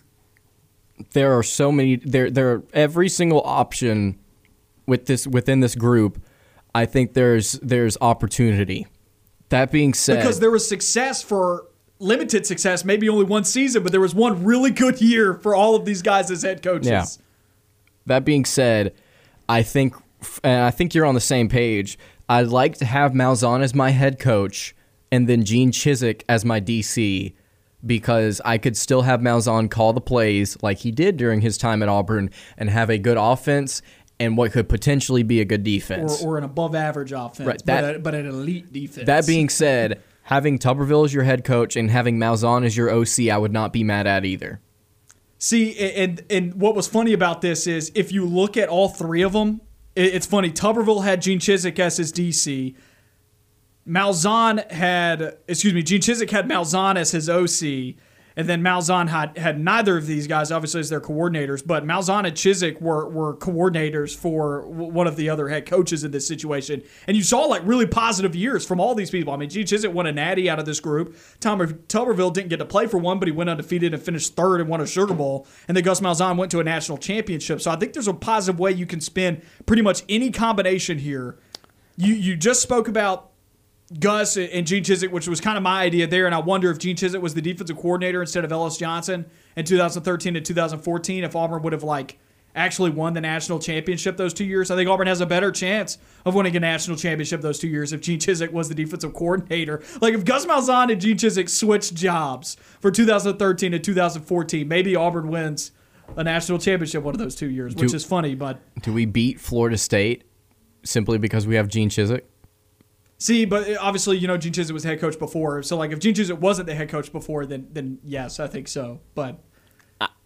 Speaker 3: there are so many there there are every single option with this within this group. I think there's there's opportunity. That being said,
Speaker 2: Because there was success for limited success, maybe only one season, but there was one really good year for all of these guys as head coaches.
Speaker 3: Yeah. That being said, I think and I think you're on the same page. I'd like to have Malzahn as my head coach and then Gene Chizik as my DC because I could still have Malzahn call the plays like he did during his time at Auburn and have a good offense and what could potentially be a good defense.
Speaker 2: or an above average offense,
Speaker 3: Right,
Speaker 2: but, a, but an elite defense.
Speaker 3: that being said, having Tuberville as your head coach and having Malzahn as your OC, I would not be mad at either.
Speaker 2: See, and and what was funny about this is if you look at all three of them, it's funny. Tuberville had Gene Chizik as his DC. Malzahn had, excuse me, Gene Chizik had Malzahn as his OC, and then Malzahn had had neither of these guys obviously as their coordinators, but Malzahn and Chizik were were coordinators for one of the other head coaches in this situation, and you saw like really positive years from all these people. I mean, Gene Chizik won a Natty out of this group. Tom Tuberville didn't get to play for one, but he went undefeated and finished third and won a Sugar Bowl, and then Gus Malzahn went to a national championship. So I think there's a positive way you can spin pretty much any combination here. You you just spoke about Gus and Gene Chizik, which was kind of my idea there. And I wonder if Gene Chizik was the defensive coordinator instead of Ellis Johnson in 2013 and 2014, if Auburn would have like actually won the national championship those two years. I think Auburn has a better chance of winning a national championship those two years if Gene Chizik was the defensive coordinator. Like if Gus Malzahn and Gene Chizik switched jobs for 2013 and 2014, maybe Auburn wins a national championship one of those two years, which
Speaker 3: Do-
Speaker 2: is funny, but
Speaker 3: Do we beat Florida State simply because we have Gene Chizik?
Speaker 2: See, but obviously, you know, Gene Chizik was head coach before. So, like, if Gene Chizik wasn't the head coach before, then then yes, I think so. But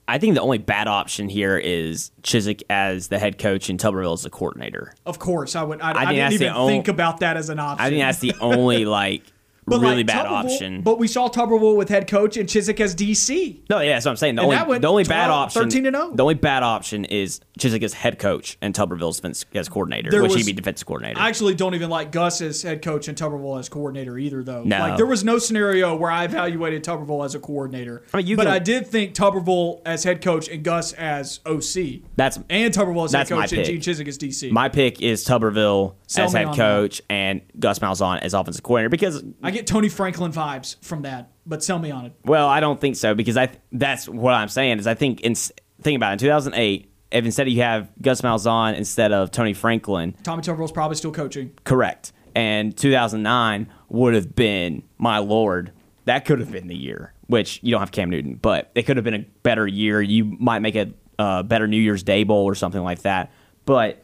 Speaker 4: I think the only bad option here is Chizik as the head coach and Tuberville as the coordinator.
Speaker 2: of course, I would. I, I,
Speaker 4: think
Speaker 2: didn't even
Speaker 4: only-
Speaker 2: think about that as an option.
Speaker 4: I think that's the only like
Speaker 2: But,
Speaker 4: really
Speaker 2: like,
Speaker 4: bad
Speaker 2: Tuberville-
Speaker 4: option.
Speaker 2: But we saw Tuberville with head coach and Chizik as DC.
Speaker 4: no, yeah, that's what I'm saying. The
Speaker 2: And
Speaker 4: only
Speaker 2: that
Speaker 4: the only bad option
Speaker 2: 13 and 0.
Speaker 4: The only bad option is Chizik as head coach and Tuberville's defense as coordinator,
Speaker 2: There
Speaker 4: which
Speaker 2: was-
Speaker 4: he'd be defensive coordinator.
Speaker 2: I actually don't even like Gus as head coach and Tuberville as coordinator either, though.
Speaker 4: No.
Speaker 2: Like there was no scenario where I evaluated Tuberville as a coordinator.
Speaker 4: I mean, you
Speaker 2: but
Speaker 4: can-
Speaker 2: I did think Tuberville as head coach and Gus as OC.
Speaker 4: That's-
Speaker 2: and Tuberville as head coach and. Gene Chizik as DC.
Speaker 4: My pick is Tuberville
Speaker 2: Sell
Speaker 4: as head coach and Gus Malzahn as offensive coordinator because
Speaker 2: I get Tony Franklin vibes from that, but sell me on it.
Speaker 4: Well, I don't think so because I th- that's what I'm saying is I think in think about it, in 2008 if instead you have Gus Malzahn instead of Tony Franklin,
Speaker 2: Tommy Tuberville's probably still coaching.
Speaker 4: correct, and 2009 would have been my lord. That could have been the year, which you don't have Cam Newton, but it could have been a better year. You might make a uh, better New Year's Day bowl or something like that. But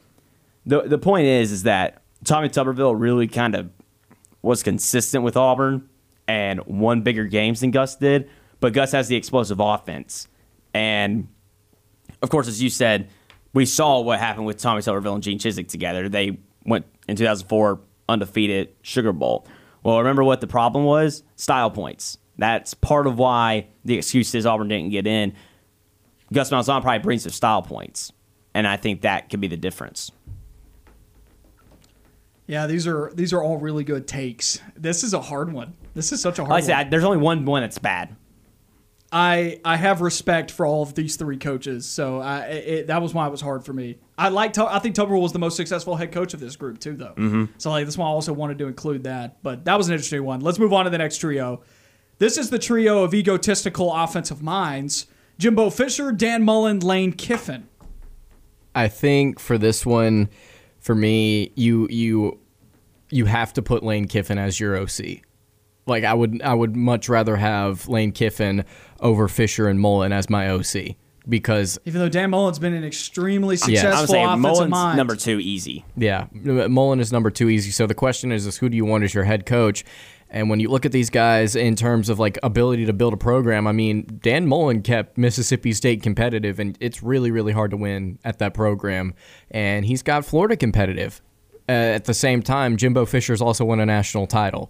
Speaker 4: the the point is, is that Tommy Tuberville really kind of was consistent with Auburn and won bigger games than Gus did. But Gus has the explosive offense. And of course, as you said, we saw what happened with Tommy Tuberville and Gene Chizik together. They went in 2004 undefeated Sugar Bowl. Well, remember what the problem was? Style points. That's part of why the excuse is Auburn didn't get in. Gus Malzahn probably brings some style points, and I think that could be the difference.
Speaker 2: Yeah, these are these are all really good takes. This is a hard one. This is such a hard
Speaker 4: Like I
Speaker 2: one.
Speaker 4: said, I- there's only one one that's bad.
Speaker 2: I I have respect for all of these three coaches, so I, it, that was why it was hard for me. I like I think Tuberville was the most successful head coach of this group too, though. Mm-hmm. So like that's why I also wanted to include that. But that was an interesting one. Let's move on to the next trio. This is the trio of egotistical offensive minds: Jimbo Fisher, Dan Mullen, Lane Kiffin.
Speaker 3: I think for this one, for me, you you you have to put Lane Kiffin as your OC. Like I would I would much rather have Lane Kiffin over Fisher and Mullen as my OC because
Speaker 2: Even though Dan Mullen's been an extremely successful yeah,
Speaker 4: I'm
Speaker 2: successful
Speaker 4: saying
Speaker 2: offensive
Speaker 4: Mullins
Speaker 2: mind.
Speaker 4: number two easy.
Speaker 3: yeah, Mullen is number 2 easy. So the question is, is who do you want as your head coach? And when you look at these guys in terms of like ability to build a program, I mean, Dan Mullen kept Mississippi State competitive and it's really really hard to win at that program and he's got Florida competitive. Uh, at the same time, Jimbo Fisher's also won a national title.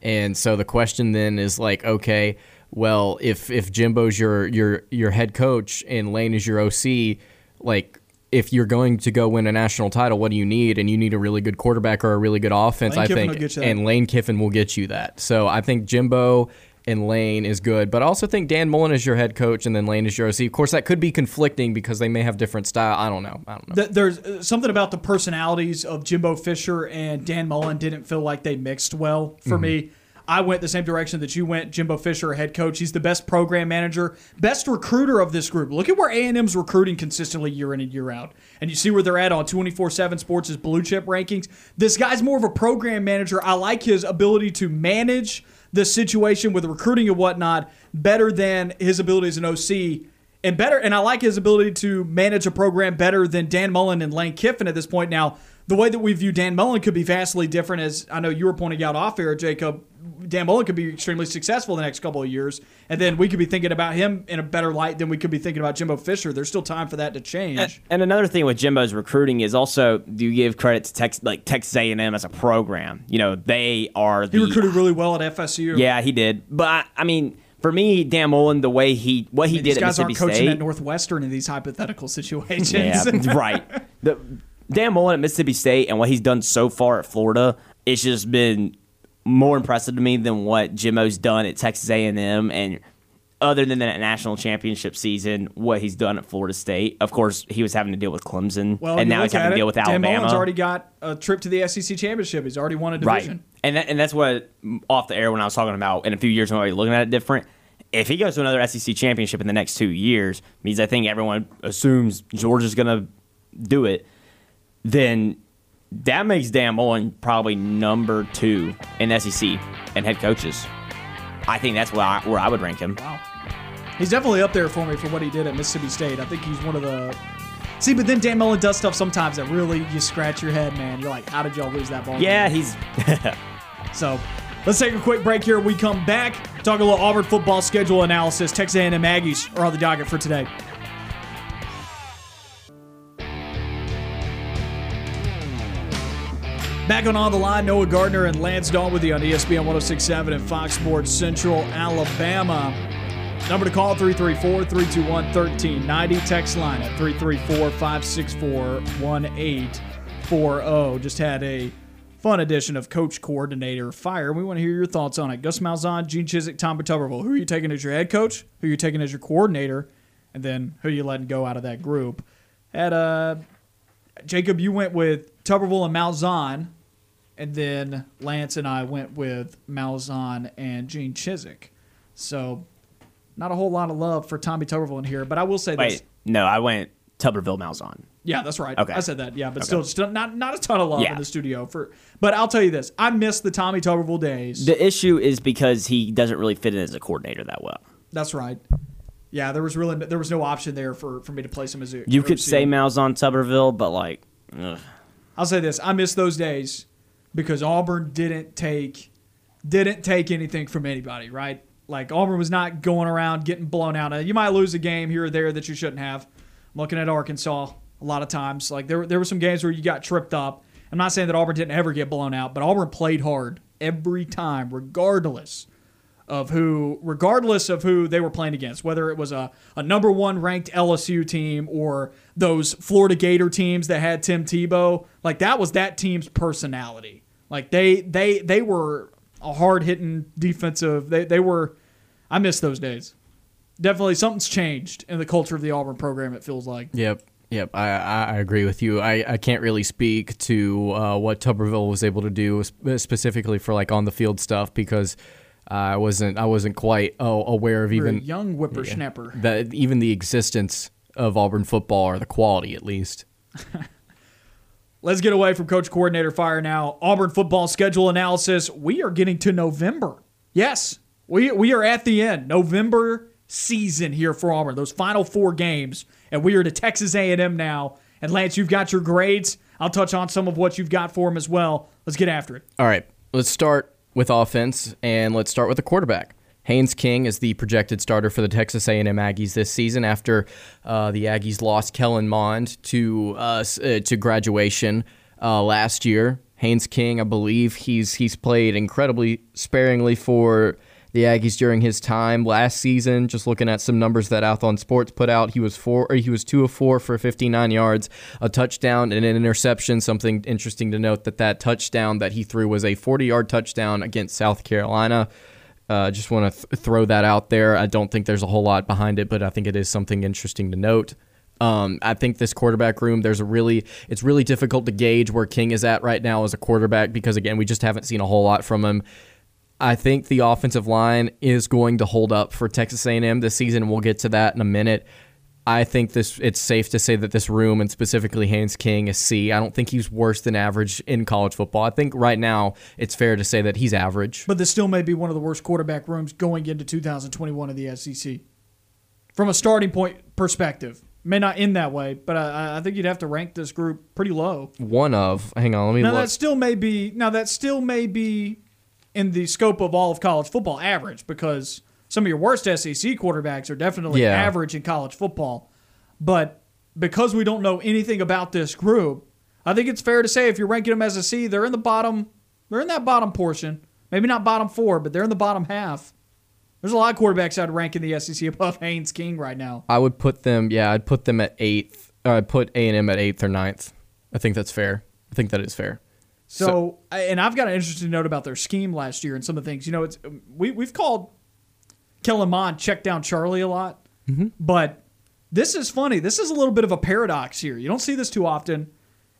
Speaker 3: And so the question then is like, okay, well, if if Jimbo's your your your head coach and Lane is your OC, like if you're going to go win a national title, what do you need? And you need a really good quarterback or a really good offense,
Speaker 2: Lane
Speaker 3: I
Speaker 2: Kiffin
Speaker 3: think.
Speaker 2: will get you that.
Speaker 3: and Lane Kiffin will get you that. So I think Jimbo and Lane is good, but I also think Dan Mullen is your head coach and then Lane is your OC. Of course, that could be conflicting because they may have different style. I don't know. I don't know.
Speaker 2: There's uh, something about the personalities of Jimbo Fisher and Dan Mullen didn't feel like they mixed well for
Speaker 3: Mm-hmm.
Speaker 2: me. I went the same direction that you went. Jimbo Fisher, head coach, he's the best program manager, best recruiter of this group. Look at where A and M's recruiting consistently year in and year out, and you see where they're at on 24/7 Sports' blue chip rankings. This guy's more of a program manager. I like his ability to manage the situation with recruiting and whatnot better than his ability as an OC and better. And I like his ability to manage a program better than Dan Mullen and Lane Kiffin at this point. Now, the way that we view Dan Mullen could be vastly different, as I know you were pointing out off air, Jacob. Dan Mullen could be extremely successful the next couple of years, and then we could be thinking about him in a better light than we could be thinking about Jimbo Fisher. There's still time for that to change.
Speaker 4: And another thing with Jimbo's recruiting is also do you give credit to Texas like Texas A&M as a program? You know they are the
Speaker 2: he recruited really well at FSU.
Speaker 4: yeah he did, but I, I mean for me Dan Mullen the way he what he
Speaker 2: I mean,
Speaker 4: did
Speaker 2: these
Speaker 4: at
Speaker 2: guys
Speaker 4: Mississippi
Speaker 2: aren't coaching
Speaker 4: State
Speaker 2: at Northwestern in these hypothetical situations.
Speaker 4: Yeah, right. The Dan Mullen at Mississippi State and what he's done so far at Florida, it's just been more impressive to me than what Jimbo's done at Texas A&M and other than that national championship season, what he's done at Florida State. Of course, he was having to deal with Clemson,
Speaker 2: Well,
Speaker 4: and now he's having
Speaker 2: at
Speaker 4: to deal
Speaker 2: it,
Speaker 4: with
Speaker 2: Dan
Speaker 4: Alabama.
Speaker 2: Mullen's already got a trip to the SEC championship. He's already won a division.
Speaker 4: Right. And that, and that's what off the air when I was talking about in a few years when we looking at it different. If he goes to another SEC championship in the next two years, means I think everyone assumes Georgia's going to do it. Then that makes Dan Mullen probably number two in SEC and head coaches. I think that's where I, where I would rank him.
Speaker 2: Wow. He's definitely up there for me for what he did at Mississippi State. I think he's one of the. See, but then Dan Mullen does stuff sometimes that really you scratch your head, man. You're like, how did y'all lose that ball?
Speaker 4: Yeah, he's
Speaker 2: So let's take a quick break here. We come back, talk a little Auburn football schedule analysis. Texas A&M Aggies are on the docket for today. Back on On the Line, Noah Gardner and Lance Dawe with you on ESPN 1067 and Fox Sports Central, Alabama. Number to call 334 321 1390. Text line at 334 564 1840. Just had a fun edition of Coach Coordinator Fire. We want to hear your thoughts on it. Gus Malzahn, Gene Chizik, Tom Tuberville. Who are you taking as your head coach? Who are you taking as your coordinator? And then who are you letting go out of that group? At uh, Jacob, you went with Tuberville and Malzahn. And then Lance and I went with Malzahn and Gene Chizik. So not a whole lot of love for Tommy Tuberville in here, but I will say this.
Speaker 4: No, I went Tuberville Malzahn.
Speaker 2: Yeah, that's right.
Speaker 4: Okay.
Speaker 2: I said that. Yeah, but still, still not not a ton of love
Speaker 4: Yeah.
Speaker 2: in the studio for. But I'll tell you this: I miss the Tommy Tuberville days.
Speaker 4: The issue is because he doesn't really fit in as a coordinator that well.
Speaker 2: that's right. Yeah, there was really there was no option there for, for me to play some a.
Speaker 4: You could say Malzahn Tuberville, but like, ugh.
Speaker 2: I'll say this: I miss those days because Auburn didn't take didn't take anything from anybody. Right? Like Auburn was not going around getting blown out. You might lose a game here or there that you shouldn't have. I'm looking at Arkansas a lot of times. Like there there were some games where you got tripped up. I'm not saying that Auburn didn't ever get blown out, but Auburn played hard every time, regardless of who, regardless of who they were playing against, whether it was a, a number one ranked LSU team or those Florida Gator teams that had Tim Tebow, like that was that team's personality. Like they they they were a hard hitting defensive. They they were. I miss those days. Definitely something's changed in the culture of the Auburn program. It feels like.
Speaker 3: Yep. Yep, I, I agree with you. I, I can't really speak to uh, what Tuberville was able to do specifically for like on the field stuff because I wasn't I wasn't quite oh, aware of even
Speaker 2: young whippersnapper.
Speaker 3: the even the existence of Auburn football or the quality at least.
Speaker 2: Let's get away from Coach Coordinator Fire now. Auburn football schedule analysis. We are getting to November. Yes, we we are at the end. November season here for Auburn. Those final four games, and we are to Texas A&M now. And Lance, you've got your grades. I'll touch on some of what you've got for them as well. Let's get after it.
Speaker 3: All right, let's start with offense, and let's start with the quarterback. Haynes King is the projected starter for the Texas A&M Aggies this season after uh, the Aggies lost Kellen Mond to uh, to graduation uh, last year. Haynes King, I believe he's he's played incredibly sparingly for the Aggies during his time last season. Just looking at some numbers that Athlon Sports put out, he was four he was two of four for 59 yards, a touchdown and an interception. Something interesting to note that that touchdown that he threw was a 40 yard touchdown against South Carolina. Uh, just want to th- throw that out there. I don't think there's a whole lot behind it, but I think it is something interesting to note. Um, I think this quarterback room, there's a really, it's really difficult to gauge where King is at right now as a quarterback because again, we just haven't seen a whole lot from him. I think the offensive line is going to hold up for Texas A&M this season. We'll get to that in a minute. I think this it's safe to say that this room and specifically Haynes King is C. I don't think he's worse than average in college football. I think right now it's fair to say that he's average.
Speaker 2: But this still may be one of the worst quarterback rooms going into 2021 of the SEC. From a starting point perspective, may not end that way, but I, I think you'd have to rank this group pretty low.
Speaker 3: One of, hang on, let me
Speaker 2: Now
Speaker 3: look.
Speaker 2: that still may be now that still may be in the scope of all of college football average because some of your worst SEC quarterbacks are definitely
Speaker 3: Yeah.
Speaker 2: average in college football. But because we don't know anything about this group, I think it's fair to say if you're ranking them as a C, they're in the bottom. They're in that bottom portion. Maybe not bottom four, but they're in the bottom half. There's a lot of quarterbacks I'd rank in the SEC above Haynes King right now.
Speaker 3: I would put them. Yeah, I'd put them at eighth. Uh, I'd put A and M at eighth or ninth. I think that's fair. I think that is fair.
Speaker 2: So, I- and I've got an interesting note about their scheme last year and some of the things. You know, it's um, we we've called Kellen Mond check down Charlie a lot, mm-hmm. but this is funny. This is a little bit of a paradox here. You don't see this too often.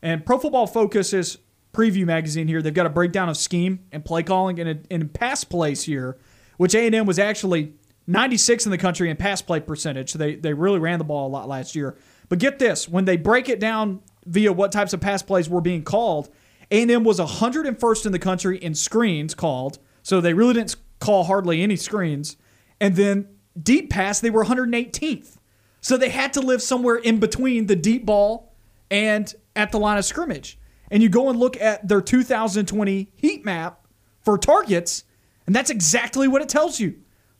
Speaker 2: And Pro Football Focus is preview magazine here. They've got a breakdown of scheme and play calling and in pass plays here, which A and M was actually 96 in the country in pass play percentage. So they they really ran the ball a lot last year. But get this, when they break it down via what types of pass plays were being called, A&M was 101st in the country in screens called. So they really didn't call hardly any screens. And then deep pass, they were 118th. So they had to live somewhere in between the deep ball and at the line of scrimmage. And you go and look at their 2020 heat map for targets, and that's exactly what it tells you.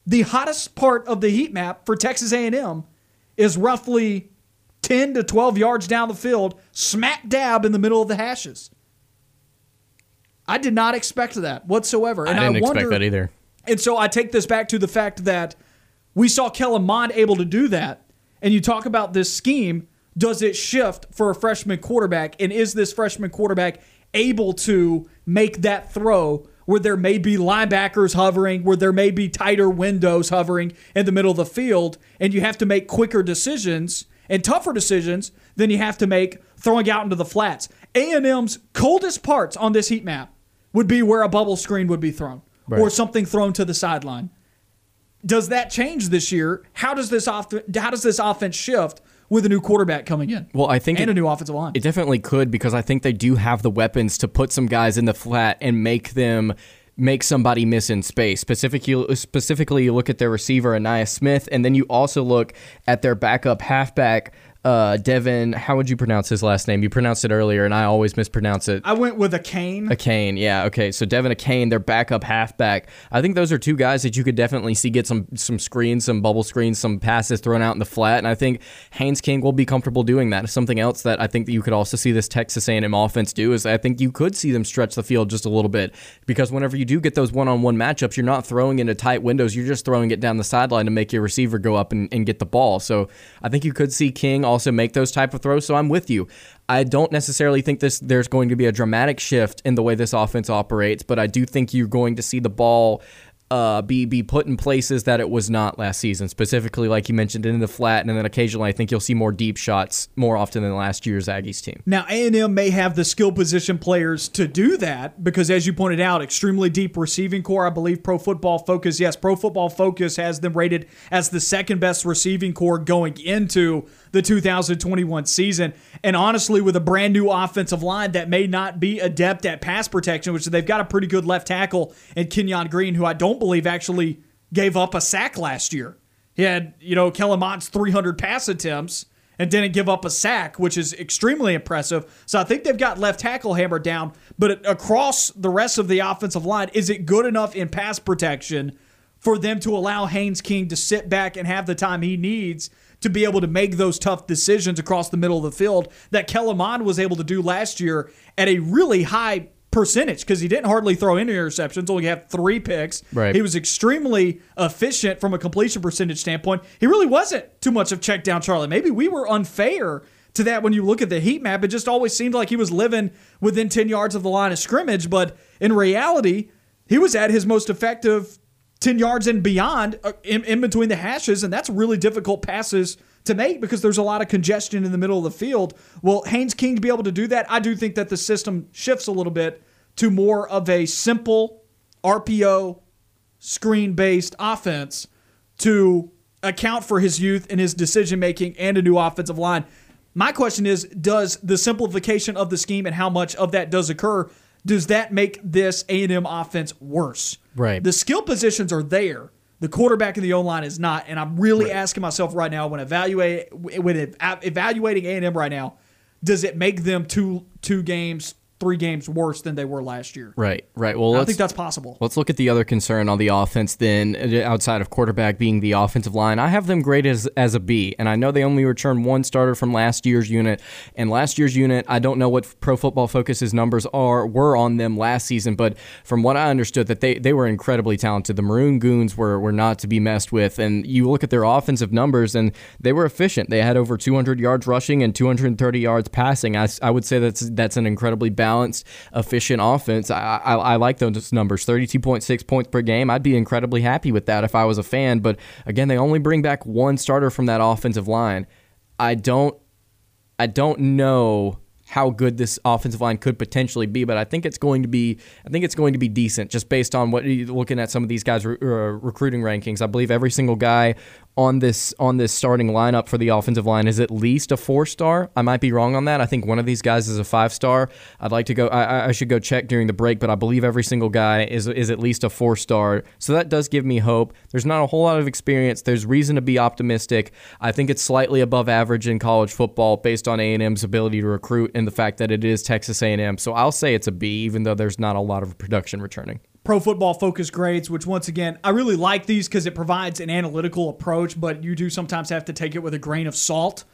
Speaker 2: The hottest part of the heat map for Texas A&M is roughly 10 to 12 yards down the field, smack dab in the middle of the hashes. I did not expect that whatsoever. And
Speaker 3: I didn't
Speaker 2: wonder,
Speaker 3: expect that either.
Speaker 2: and so I take this back to the fact that we saw Kellen Mond able to do that. And you talk about this scheme. Does it shift for a freshman quarterback? And is this freshman quarterback able to make that throw where there may be linebackers hovering, where there may be tighter windows hovering in the middle of the field, and you have to make quicker decisions and tougher decisions than you have to make throwing out into the flats? A&M's coldest parts on this heat map would be where a bubble screen would be thrown or something thrown to the sideline. Does that change this year? How does this off- how does this offense shift with a new quarterback coming in?
Speaker 3: Well, I think
Speaker 2: and
Speaker 3: it-
Speaker 2: a new offensive line.
Speaker 3: It definitely could because I think they do have the weapons to put some guys in the flat and make them make somebody miss in space. Specifically, specifically, you look at their receiver Ainias Smith, and then you also look at their backup halfback uh, Devin. How would you pronounce his last name? You pronounced it earlier, and I always mispronounce it.
Speaker 2: I went with a cane.
Speaker 3: A cane, yeah, okay. So Devin Kane, their backup halfback. I think those are two guys that you could definitely see get some some screens, some bubble screens, some passes thrown out in the flat, and I think Haynes King will be comfortable doing that. Something else that I think that you could also see this Texas A&M offense do is I think you could see them stretch the field just a little bit because whenever you do get those one-on-one matchups, you're not throwing into tight windows, you're just throwing it down the sideline to make your receiver go up and, and get the ball. So I think you could see King also make those type of throws. So I'm with you. I don't necessarily think this there's going to be a dramatic shift in the way this offense operates, but I do think you're going to see the ball uh, be be put in places that it was not last season. Specifically, like you mentioned, in the flat, and then occasionally I think you'll see more deep shots more often than last year's Aggies team.
Speaker 2: Now A&M may have the skill position players to do that because, as you pointed out, extremely deep receiving corps. I believe Pro Football Focus, yes, Pro Football Focus has them rated as the second best receiving corps going into the 2021 season. And honestly, with a brand new offensive line that may not be adept at pass protection, which they've got a pretty good left tackle in Kenyon Green, who I don't believe actually gave up a sack last year. He had, you know, Kellen Mond's 300 pass attempts and didn't give up a sack, which is extremely impressive. So I think they've got left tackle hammered down. But across the rest of the offensive line, is it good enough in pass protection for them to allow Haynes King to sit back and have the time he needs to be able to make those tough decisions across the middle of the field that Kellen Mond was able to do last year at a really high percentage because he didn't hardly throw any interceptions, only had three picks.
Speaker 3: Right.
Speaker 2: He was extremely efficient from a completion percentage standpoint. He really wasn't too much of check down Charlie. Maybe we were unfair to that when you look at the heat map. It just always seemed like he was living within 10 yards of the line of scrimmage, but in reality, he was at his most effective 10 yards and beyond uh, in, in between the hashes, and that's really difficult passes to make because there's a lot of congestion in the middle of the field. Well, Haynes King be able to do that, I do think that the system shifts a little bit to more of a simple RPO screen based offense to account for his youth and his decision making and a new offensive line. My question is does the simplification of the scheme and how much of that does occur does that make this A&M offense worse?
Speaker 3: Right.
Speaker 2: The skill positions are there. The quarterback and the O line is not, and I'm really asking myself right now when evaluate when evaluating A&M right now, does it make them two two games three games worse than they were last year.
Speaker 3: Right, right. Well,
Speaker 2: I think that's possible.
Speaker 3: Let's look at the other concern on the offense then, uh, outside of quarterback being the offensive line. I have them graded as, as a B, and I know they only returned one starter from last year's unit. And last year's unit, I don't know what Pro Football Focus's numbers are were on them last season, but from what I understood, that they, they were incredibly talented. The Maroon Goons were, were not to be messed with, and you look at their offensive numbers, and they were efficient. They had over 200 yards rushing and 230 yards passing. I, I would say that's that's an incredibly balanced, efficient offense. I, I, I like those numbers 32.6 points per game. I'd be incredibly happy with that if I was a fan. But again, they only bring back one starter from that offensive line. I don't I don't know how good this offensive line could potentially be, but I think it's going to be I think it's going to be decent just based on what you're looking at some of these guys' re- uh, recruiting rankings. I believe every single guy on this on this starting lineup for the offensive line is at least a four star. I might be wrong on that. I think one of these guys is a five star. I'd like to go. I, I should go check during the break, but I believe every single guy is is at least a four star. So that does give me hope. There's not a whole lot of experience. There's reason to be optimistic. I think it's slightly above average in college football based on A and M's ability to recruit and the fact that it is Texas A and M. So I'll say it's a B, even though there's not a lot of production returning.
Speaker 2: Pro Football Focus grades, which once again, I really like these because it provides an analytical approach, but you do sometimes have to take it with a grain of salt.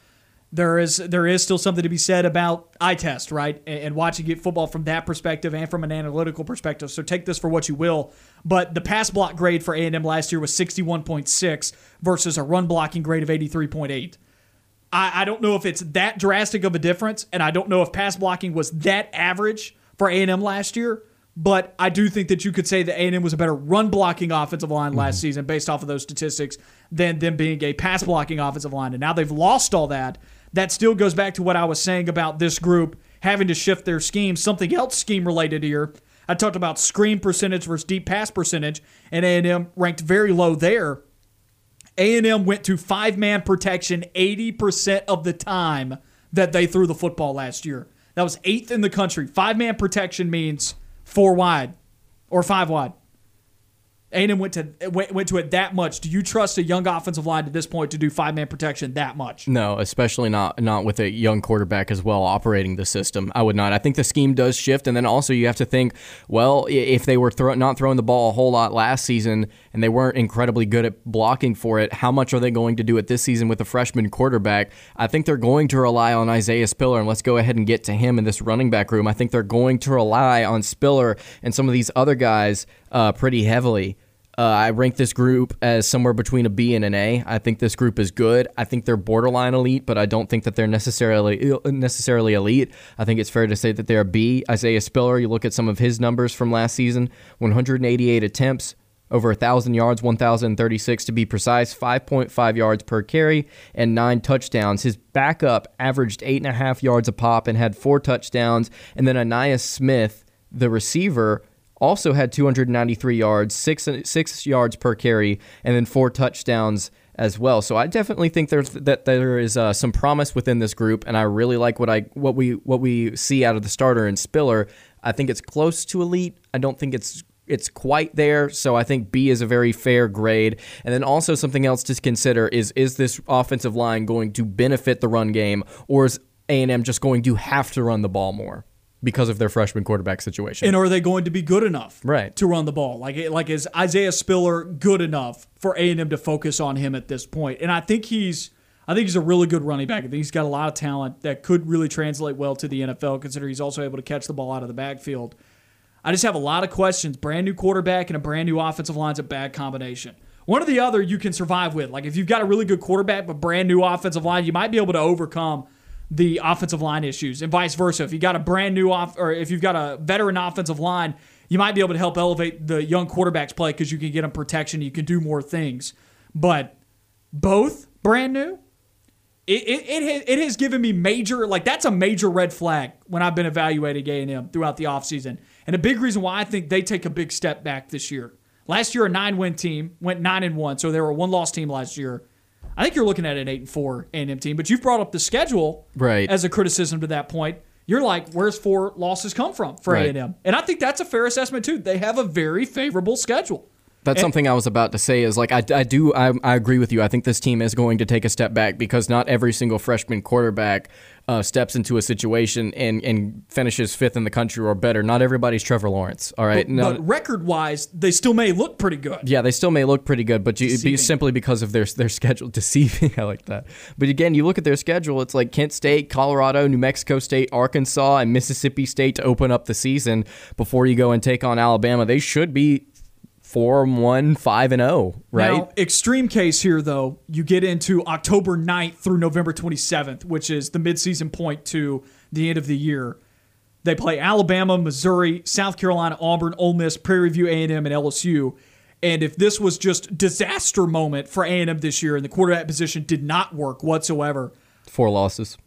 Speaker 2: There is there is still something to be said about eye test, right? And watching it football from that perspective and from an analytical perspective. So take this for what you will. But the pass block grade for A&M last year was 61.6 versus a run blocking grade of 83.8. I, I don't know if it's that drastic of a difference, and I don't know if pass blocking was that average for A&M last year. But I do think that you could say that A&M was a better run blocking offensive line last mm-hmm. season based off of those statistics than them being a pass blocking offensive line. And now they've lost all that. That still goes back to what I was saying about this group having to shift their scheme. Something else scheme related here. I talked about screen percentage versus deep pass percentage, and A&M ranked very low there. A&M went to five-man protection 80% of the time that they threw the football last year. That was eighth in the country. Five-man protection means – four wide or five wide. A&M went to went, went to it that much. Do you trust a young offensive line at this point to do five man protection that much?
Speaker 3: No, especially not not with a young quarterback as well operating the system. I would not. I think the scheme does shift, and then also you have to think, well, if they were throw, not throwing the ball a whole lot last season and they weren't incredibly good at blocking for it, how much are they going to do it this season with a freshman quarterback? I think they're going to rely on Isaiah Spiller, and let's go ahead and get to him in this running back room. I think they're going to rely on Spiller and some of these other guys uh, pretty heavily. Uh, I rank this group as somewhere between a B and an A. I think this group is good. I think they're borderline elite, but I don't think that they're necessarily necessarily elite. I think it's fair to say that they're a B. Isaiah Spiller, you look at some of his numbers from last season: 188 attempts, over 1,000 yards, 1,036 to be precise, 5.5 yards per carry, and nine touchdowns. His backup averaged 8.5 yards a pop and had four touchdowns. And then Ainias Smith, the receiver, also had 293 yards, six six yards per carry, and then four touchdowns as well. So I definitely think there's that there is uh, some promise within this group, and I really like what I what we what we see out of the starter and Spiller. I think it's close to elite. I don't think it's it's quite there. So I think B is a very fair grade. And then also something else to consider is is this offensive line going to benefit the run game, or is A and M just going to have to run the ball more? Because of their freshman quarterback situation.
Speaker 2: And are they going to be good enough
Speaker 3: right.
Speaker 2: to run the ball? Like like is Isaiah Spiller good enough for A&M to focus on him at this point? And I think he's I think he's a really good running back. I think he's got a lot of talent that could really translate well to the NFL considering he's also able to catch the ball out of the backfield. I just have a lot of questions. Brand new quarterback and a brand new offensive line's a bad combination. One or the other you can survive with. Like if you've got a really good quarterback but brand new offensive line, you might be able to overcome the offensive line issues, and vice versa. If you got a brand new off, or if you've got a veteran offensive line, you might be able to help elevate the young quarterback's play because you can get them protection, you can do more things. But both brand new, it, it, it, it has given me major like that's a major red flag when I've been evaluating A&M throughout the offseason. And a big reason why I think they take a big step back this year. Last year, a nine win team went nine and one, so they were a one loss team last year. I think you're looking at an eight and four A&M team, but you've brought up the schedule
Speaker 3: right.
Speaker 2: as a criticism to that point. You're like, where's four losses come from for right. A&M? And I think that's a fair assessment too. They have a very favorable schedule.
Speaker 3: That's something I was about to say. Is like I, I do I, I agree with you. I think this team is going to take a step back because not every single freshman quarterback uh, steps into a situation and, and finishes fifth in the country or better. Not everybody's Trevor Lawrence. All right,
Speaker 2: But,
Speaker 3: no,
Speaker 2: but record wise, they still may look pretty good.
Speaker 3: yeah, they still may look pretty good, but you, be simply because of their their schedule deceiving. I like that. But again, you look at their schedule; it's like Kent State, Colorado, New Mexico State, Arkansas, and Mississippi State to open up the season before you go and take on Alabama. They should be four and one, five and zero, right?
Speaker 2: Now, extreme case here, though, you get into October 9th through November 27th, which is the midseason point to the end of the year. They play Alabama, Missouri, South Carolina, Auburn, Ole Miss, Prairie View, A&M, and LSU. And if this was just disaster moment for A&M this year and the quarterback position did not work whatsoever,
Speaker 3: Four losses.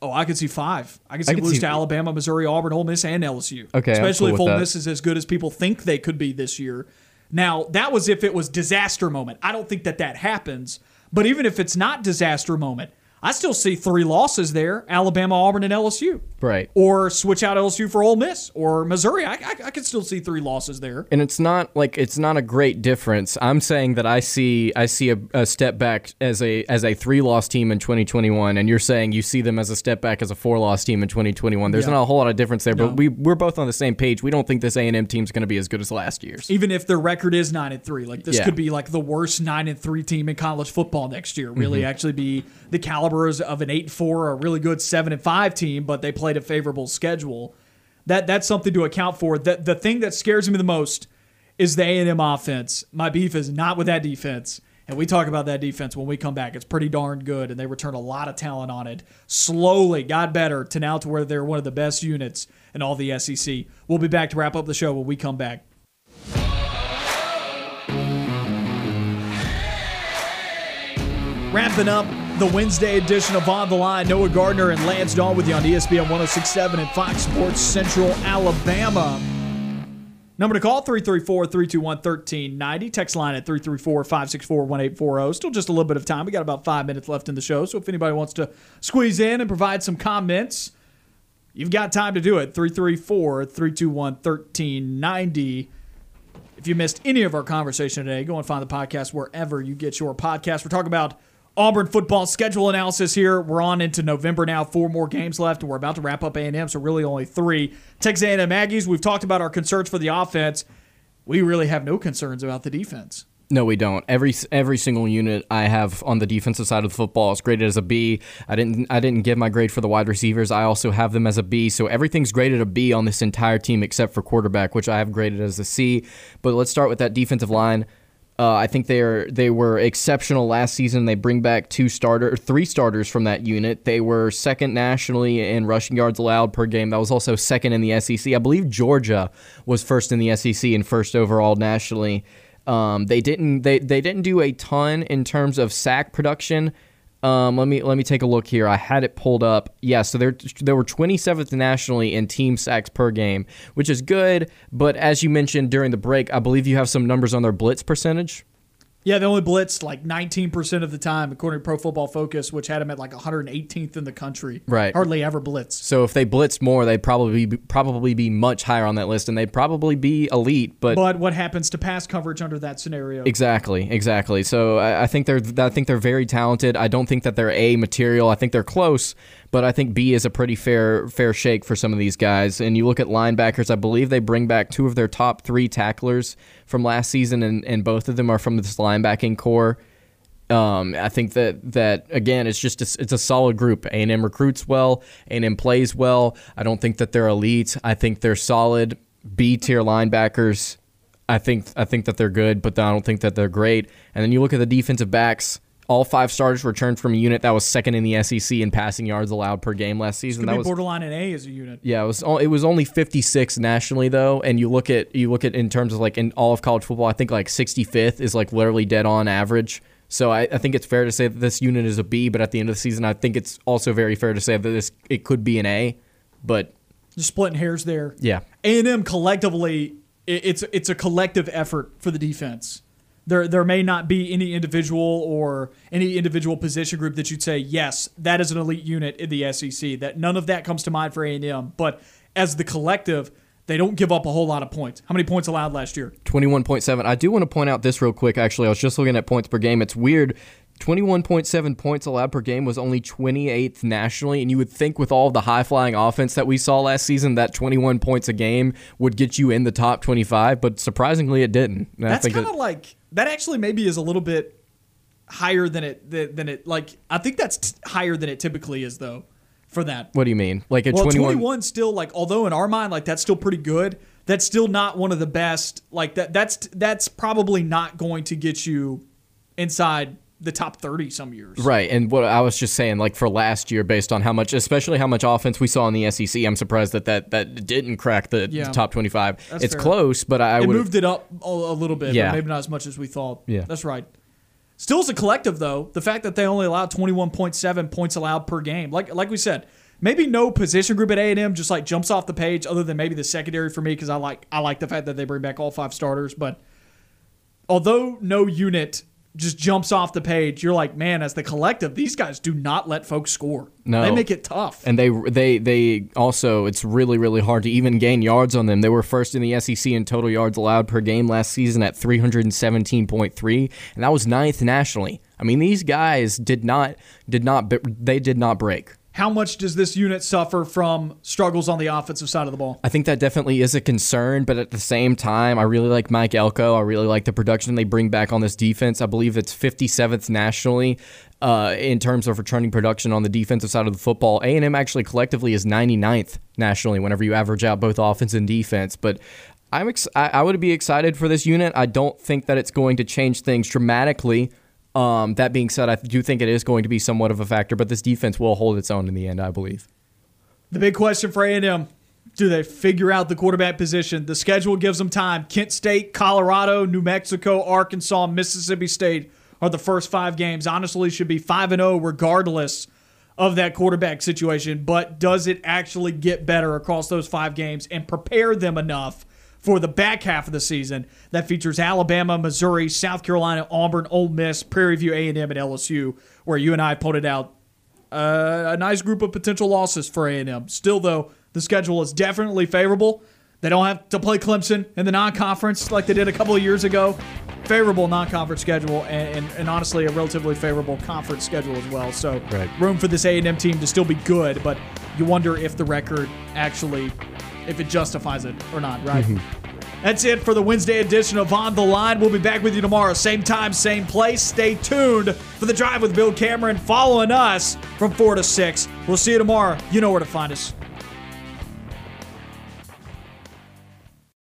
Speaker 2: oh, I could see five. I could see
Speaker 3: could
Speaker 2: lose
Speaker 3: see-
Speaker 2: to Alabama, Missouri, Auburn, Ole Miss, and LSU.
Speaker 3: Okay,
Speaker 2: especially
Speaker 3: cool
Speaker 2: if Ole
Speaker 3: that.
Speaker 2: Miss is as good as people think they could be this year. Now, that was if it was disaster moment. I don't think that that happens. But even if it's not disaster moment, I still see three losses there: Alabama, Auburn, and LSU.
Speaker 3: Right.
Speaker 2: Or switch out LSU for Ole Miss or Missouri. I, I, I could still see three losses there.
Speaker 3: and it's not like it's not a great difference. I'm saying that I see I see a, a step back as a as a three loss team in 2021, and you're saying you see them as a step back as a four loss team in 2021. There's
Speaker 2: Yeah.
Speaker 3: not a whole lot of difference there,
Speaker 2: No.
Speaker 3: but we we're both on the same page. We don't think this A and M team's going to be as good as last year's.
Speaker 2: Even if their record is nine and three, like this
Speaker 3: Yeah.
Speaker 2: could be like the worst nine and three team in college football next year. Really,
Speaker 3: Mm-hmm.
Speaker 2: actually be the of an eight four, a really good seven and five team, but they played a favorable schedule. That that's something to account for. The the thing that scares me the most is the A and M offense. My beef is not with that defense. And we talk about that defense when we come back. It's pretty darn good, and they return a lot of talent on it. Slowly got better to now to where they're one of the best units in all the SEC. We'll be back to wrap up the show when we come back. Wrapping up the Wednesday edition of On the Line, Noah Gardner and Lance Dawe with you on ESPN 1067 and Fox Sports Central Alabama. Number to call 334 321 1390. Text line at 334 564 1840. Still just a little bit of time. We got about five minutes left in the show. So if anybody wants to squeeze in and provide some comments, you've got time to do it. 334 321 1390. If you missed any of our conversation today, go and find the podcast wherever you get your podcast. We're talking about Auburn football schedule analysis here. We're on into November now. Four more games left, we're about to wrap up A&M, so really only three. Texas A&M Aggies. We've talked about our concerns for the offense. We really have no concerns about the defense.
Speaker 3: No, we don't. Every every single unit I have on the defensive side of the football is graded as a B. I didn't I didn't give my grade for the wide receivers. I also have them as a B. So everything's graded a B on this entire team except for quarterback, which I have graded as a C. But let's start with that defensive line. Uh, I think they are they were exceptional last season. They bring back two starter, three starters from that unit. They were second nationally in rushing yards allowed per game. That was also second in the SEC. I believe Georgia was first in the SEC and first overall nationally. Um, they didn't they, they didn't do a ton in terms of sack production. Um, let me let me take a look here. I had it pulled up. Yeah, so they they were 27th nationally in team sacks per game, which is good. But as you mentioned during the break, I believe you have some numbers on their blitz percentage.
Speaker 2: Yeah, they only blitzed like 19% of the time, according to Pro Football Focus, which had them at like 118th in the country.
Speaker 3: Right.
Speaker 2: Hardly ever blitzed.
Speaker 3: So if they blitzed more, they'd probably be, probably be much higher on that list, and they'd probably be elite. But,
Speaker 2: But what happens to pass coverage under that scenario?
Speaker 3: exactly, exactly. So I, I think they're I think they're very talented. I don't think that they're A material. I think they're close, but I think B is a pretty fair fair shake for some of these guys. And you look at linebackers. I believe they bring back two of their top three tacklers from last season, and, and both of them are from this linebacking corps. Um, I think that that again, it's just a, it's a solid group. A and M recruits well, A and M plays well. I don't think that they're elite. I think they're solid B tier linebackers. I think I think that they're good, but I don't think that they're great. And then you look at the defensive backs. All five starters returned from a unit that was second in the SEC in passing yards allowed per game last season. That was
Speaker 2: borderline an A as a unit.
Speaker 3: yeah, it was it was only 56 nationally though, and you look at you look at in terms of like in all of college football, I think like 65th is like literally dead on average. So I, I think it's fair to say that this unit is a B, but at the end of the season, I think it's also very fair to say that this it could be an A. But
Speaker 2: Just splitting hairs there.
Speaker 3: yeah,
Speaker 2: A&M collectively, i- it's it's a collective effort for the defense. There there may not be any individual or any individual position group that you'd say yes that is an elite unit in the SEC. That none of that comes to mind for A&M. But as the collective, they don't give up a whole lot of points. How many points allowed last year?
Speaker 3: 21.7. I do want to point out this real quick, actually. I was just looking at points per game. It's weird. 21.7 points allowed per game was only 28th nationally, and you would think with all the high flying offense that we saw last season, that 21 points a game would get you in the top 25, but surprisingly, it didn't. And
Speaker 2: That's kind of like that. Actually, maybe is a little bit higher than it than it. Like I think that's t- higher than it typically is, though. For that,
Speaker 3: What do you mean? Like at
Speaker 2: well,
Speaker 3: 21?
Speaker 2: 21 still like although in our mind like that's still pretty good. That's still not one of the best. Like that that's that's probably not going to get you inside the top 30 some years.
Speaker 3: Right, and what I was just saying, like for last year, based on how much, especially how much offense we saw in the SEC, I'm surprised that that, that didn't crack the
Speaker 2: Yeah.
Speaker 3: top 25.
Speaker 2: That's
Speaker 3: it's
Speaker 2: fair.
Speaker 3: close, but I, I would
Speaker 2: moved it up a, a little bit,
Speaker 3: Yeah.
Speaker 2: maybe not as much as we thought.
Speaker 3: Yeah.
Speaker 2: That's right. Still as a collective though, the fact that they only allowed 21.7 points allowed per game. Like like we said, maybe no position group at A&M just like jumps off the page other than maybe the secondary for me cuz I like I like the fact that they bring back all five starters, but although no unit just jumps off the page, you're like, man, as the collective, these guys do not let folks score.
Speaker 3: No.
Speaker 2: They make it tough.
Speaker 3: And they they they also it's really really hard to even gain yards on them. They were first in the SEC in total yards allowed per game last season at 317.3, and that was ninth nationally. I mean, these guys did not did not they did not break.
Speaker 2: How much does this unit suffer from struggles on the offensive side of the ball?
Speaker 3: I think that definitely is a concern, but at the same time, I really like Mike Elko. I really like the production they bring back on this defense. I believe it's 57th nationally uh, in terms of returning production on the defensive side of the football. A&M actually collectively is 99th nationally whenever you average out both offense and defense. But I'm ex- I, I would be excited for this unit. I don't think that it's going to change things dramatically. Um, that being said, I do think it is going to be somewhat of a factor, but this defense will hold its own in the end, I believe.
Speaker 2: The big question for A&M, do they figure out the quarterback position? The schedule gives them time. Kent State, Colorado, New Mexico, Arkansas, Mississippi State are the first 5 games. Honestly should be 5 and 0 regardless of that quarterback situation, but does it actually get better across those 5 games and prepare them enough for the back half of the season that features Alabama, Missouri, South Carolina, Auburn, Ole Miss, Prairie View A&M and LSU where you and I pointed out uh, a nice group of potential losses for A&M. Still, though, the schedule is definitely favorable. They don't have to play Clemson in the non-conference like they did a couple of years ago. Favorable non-conference schedule, and, and, and honestly, a relatively favorable conference schedule as well. So,
Speaker 3: Right.
Speaker 2: room for this A&M team to still be good, but you wonder if the record actually, if it justifies it or not, right? Mm-hmm. That's it for the Wednesday edition of On the Line. We'll be back with you tomorrow, same time, same place. Stay tuned for the drive with Bill Cameron following us from 4 to 6. We'll see you tomorrow. You know where to find us.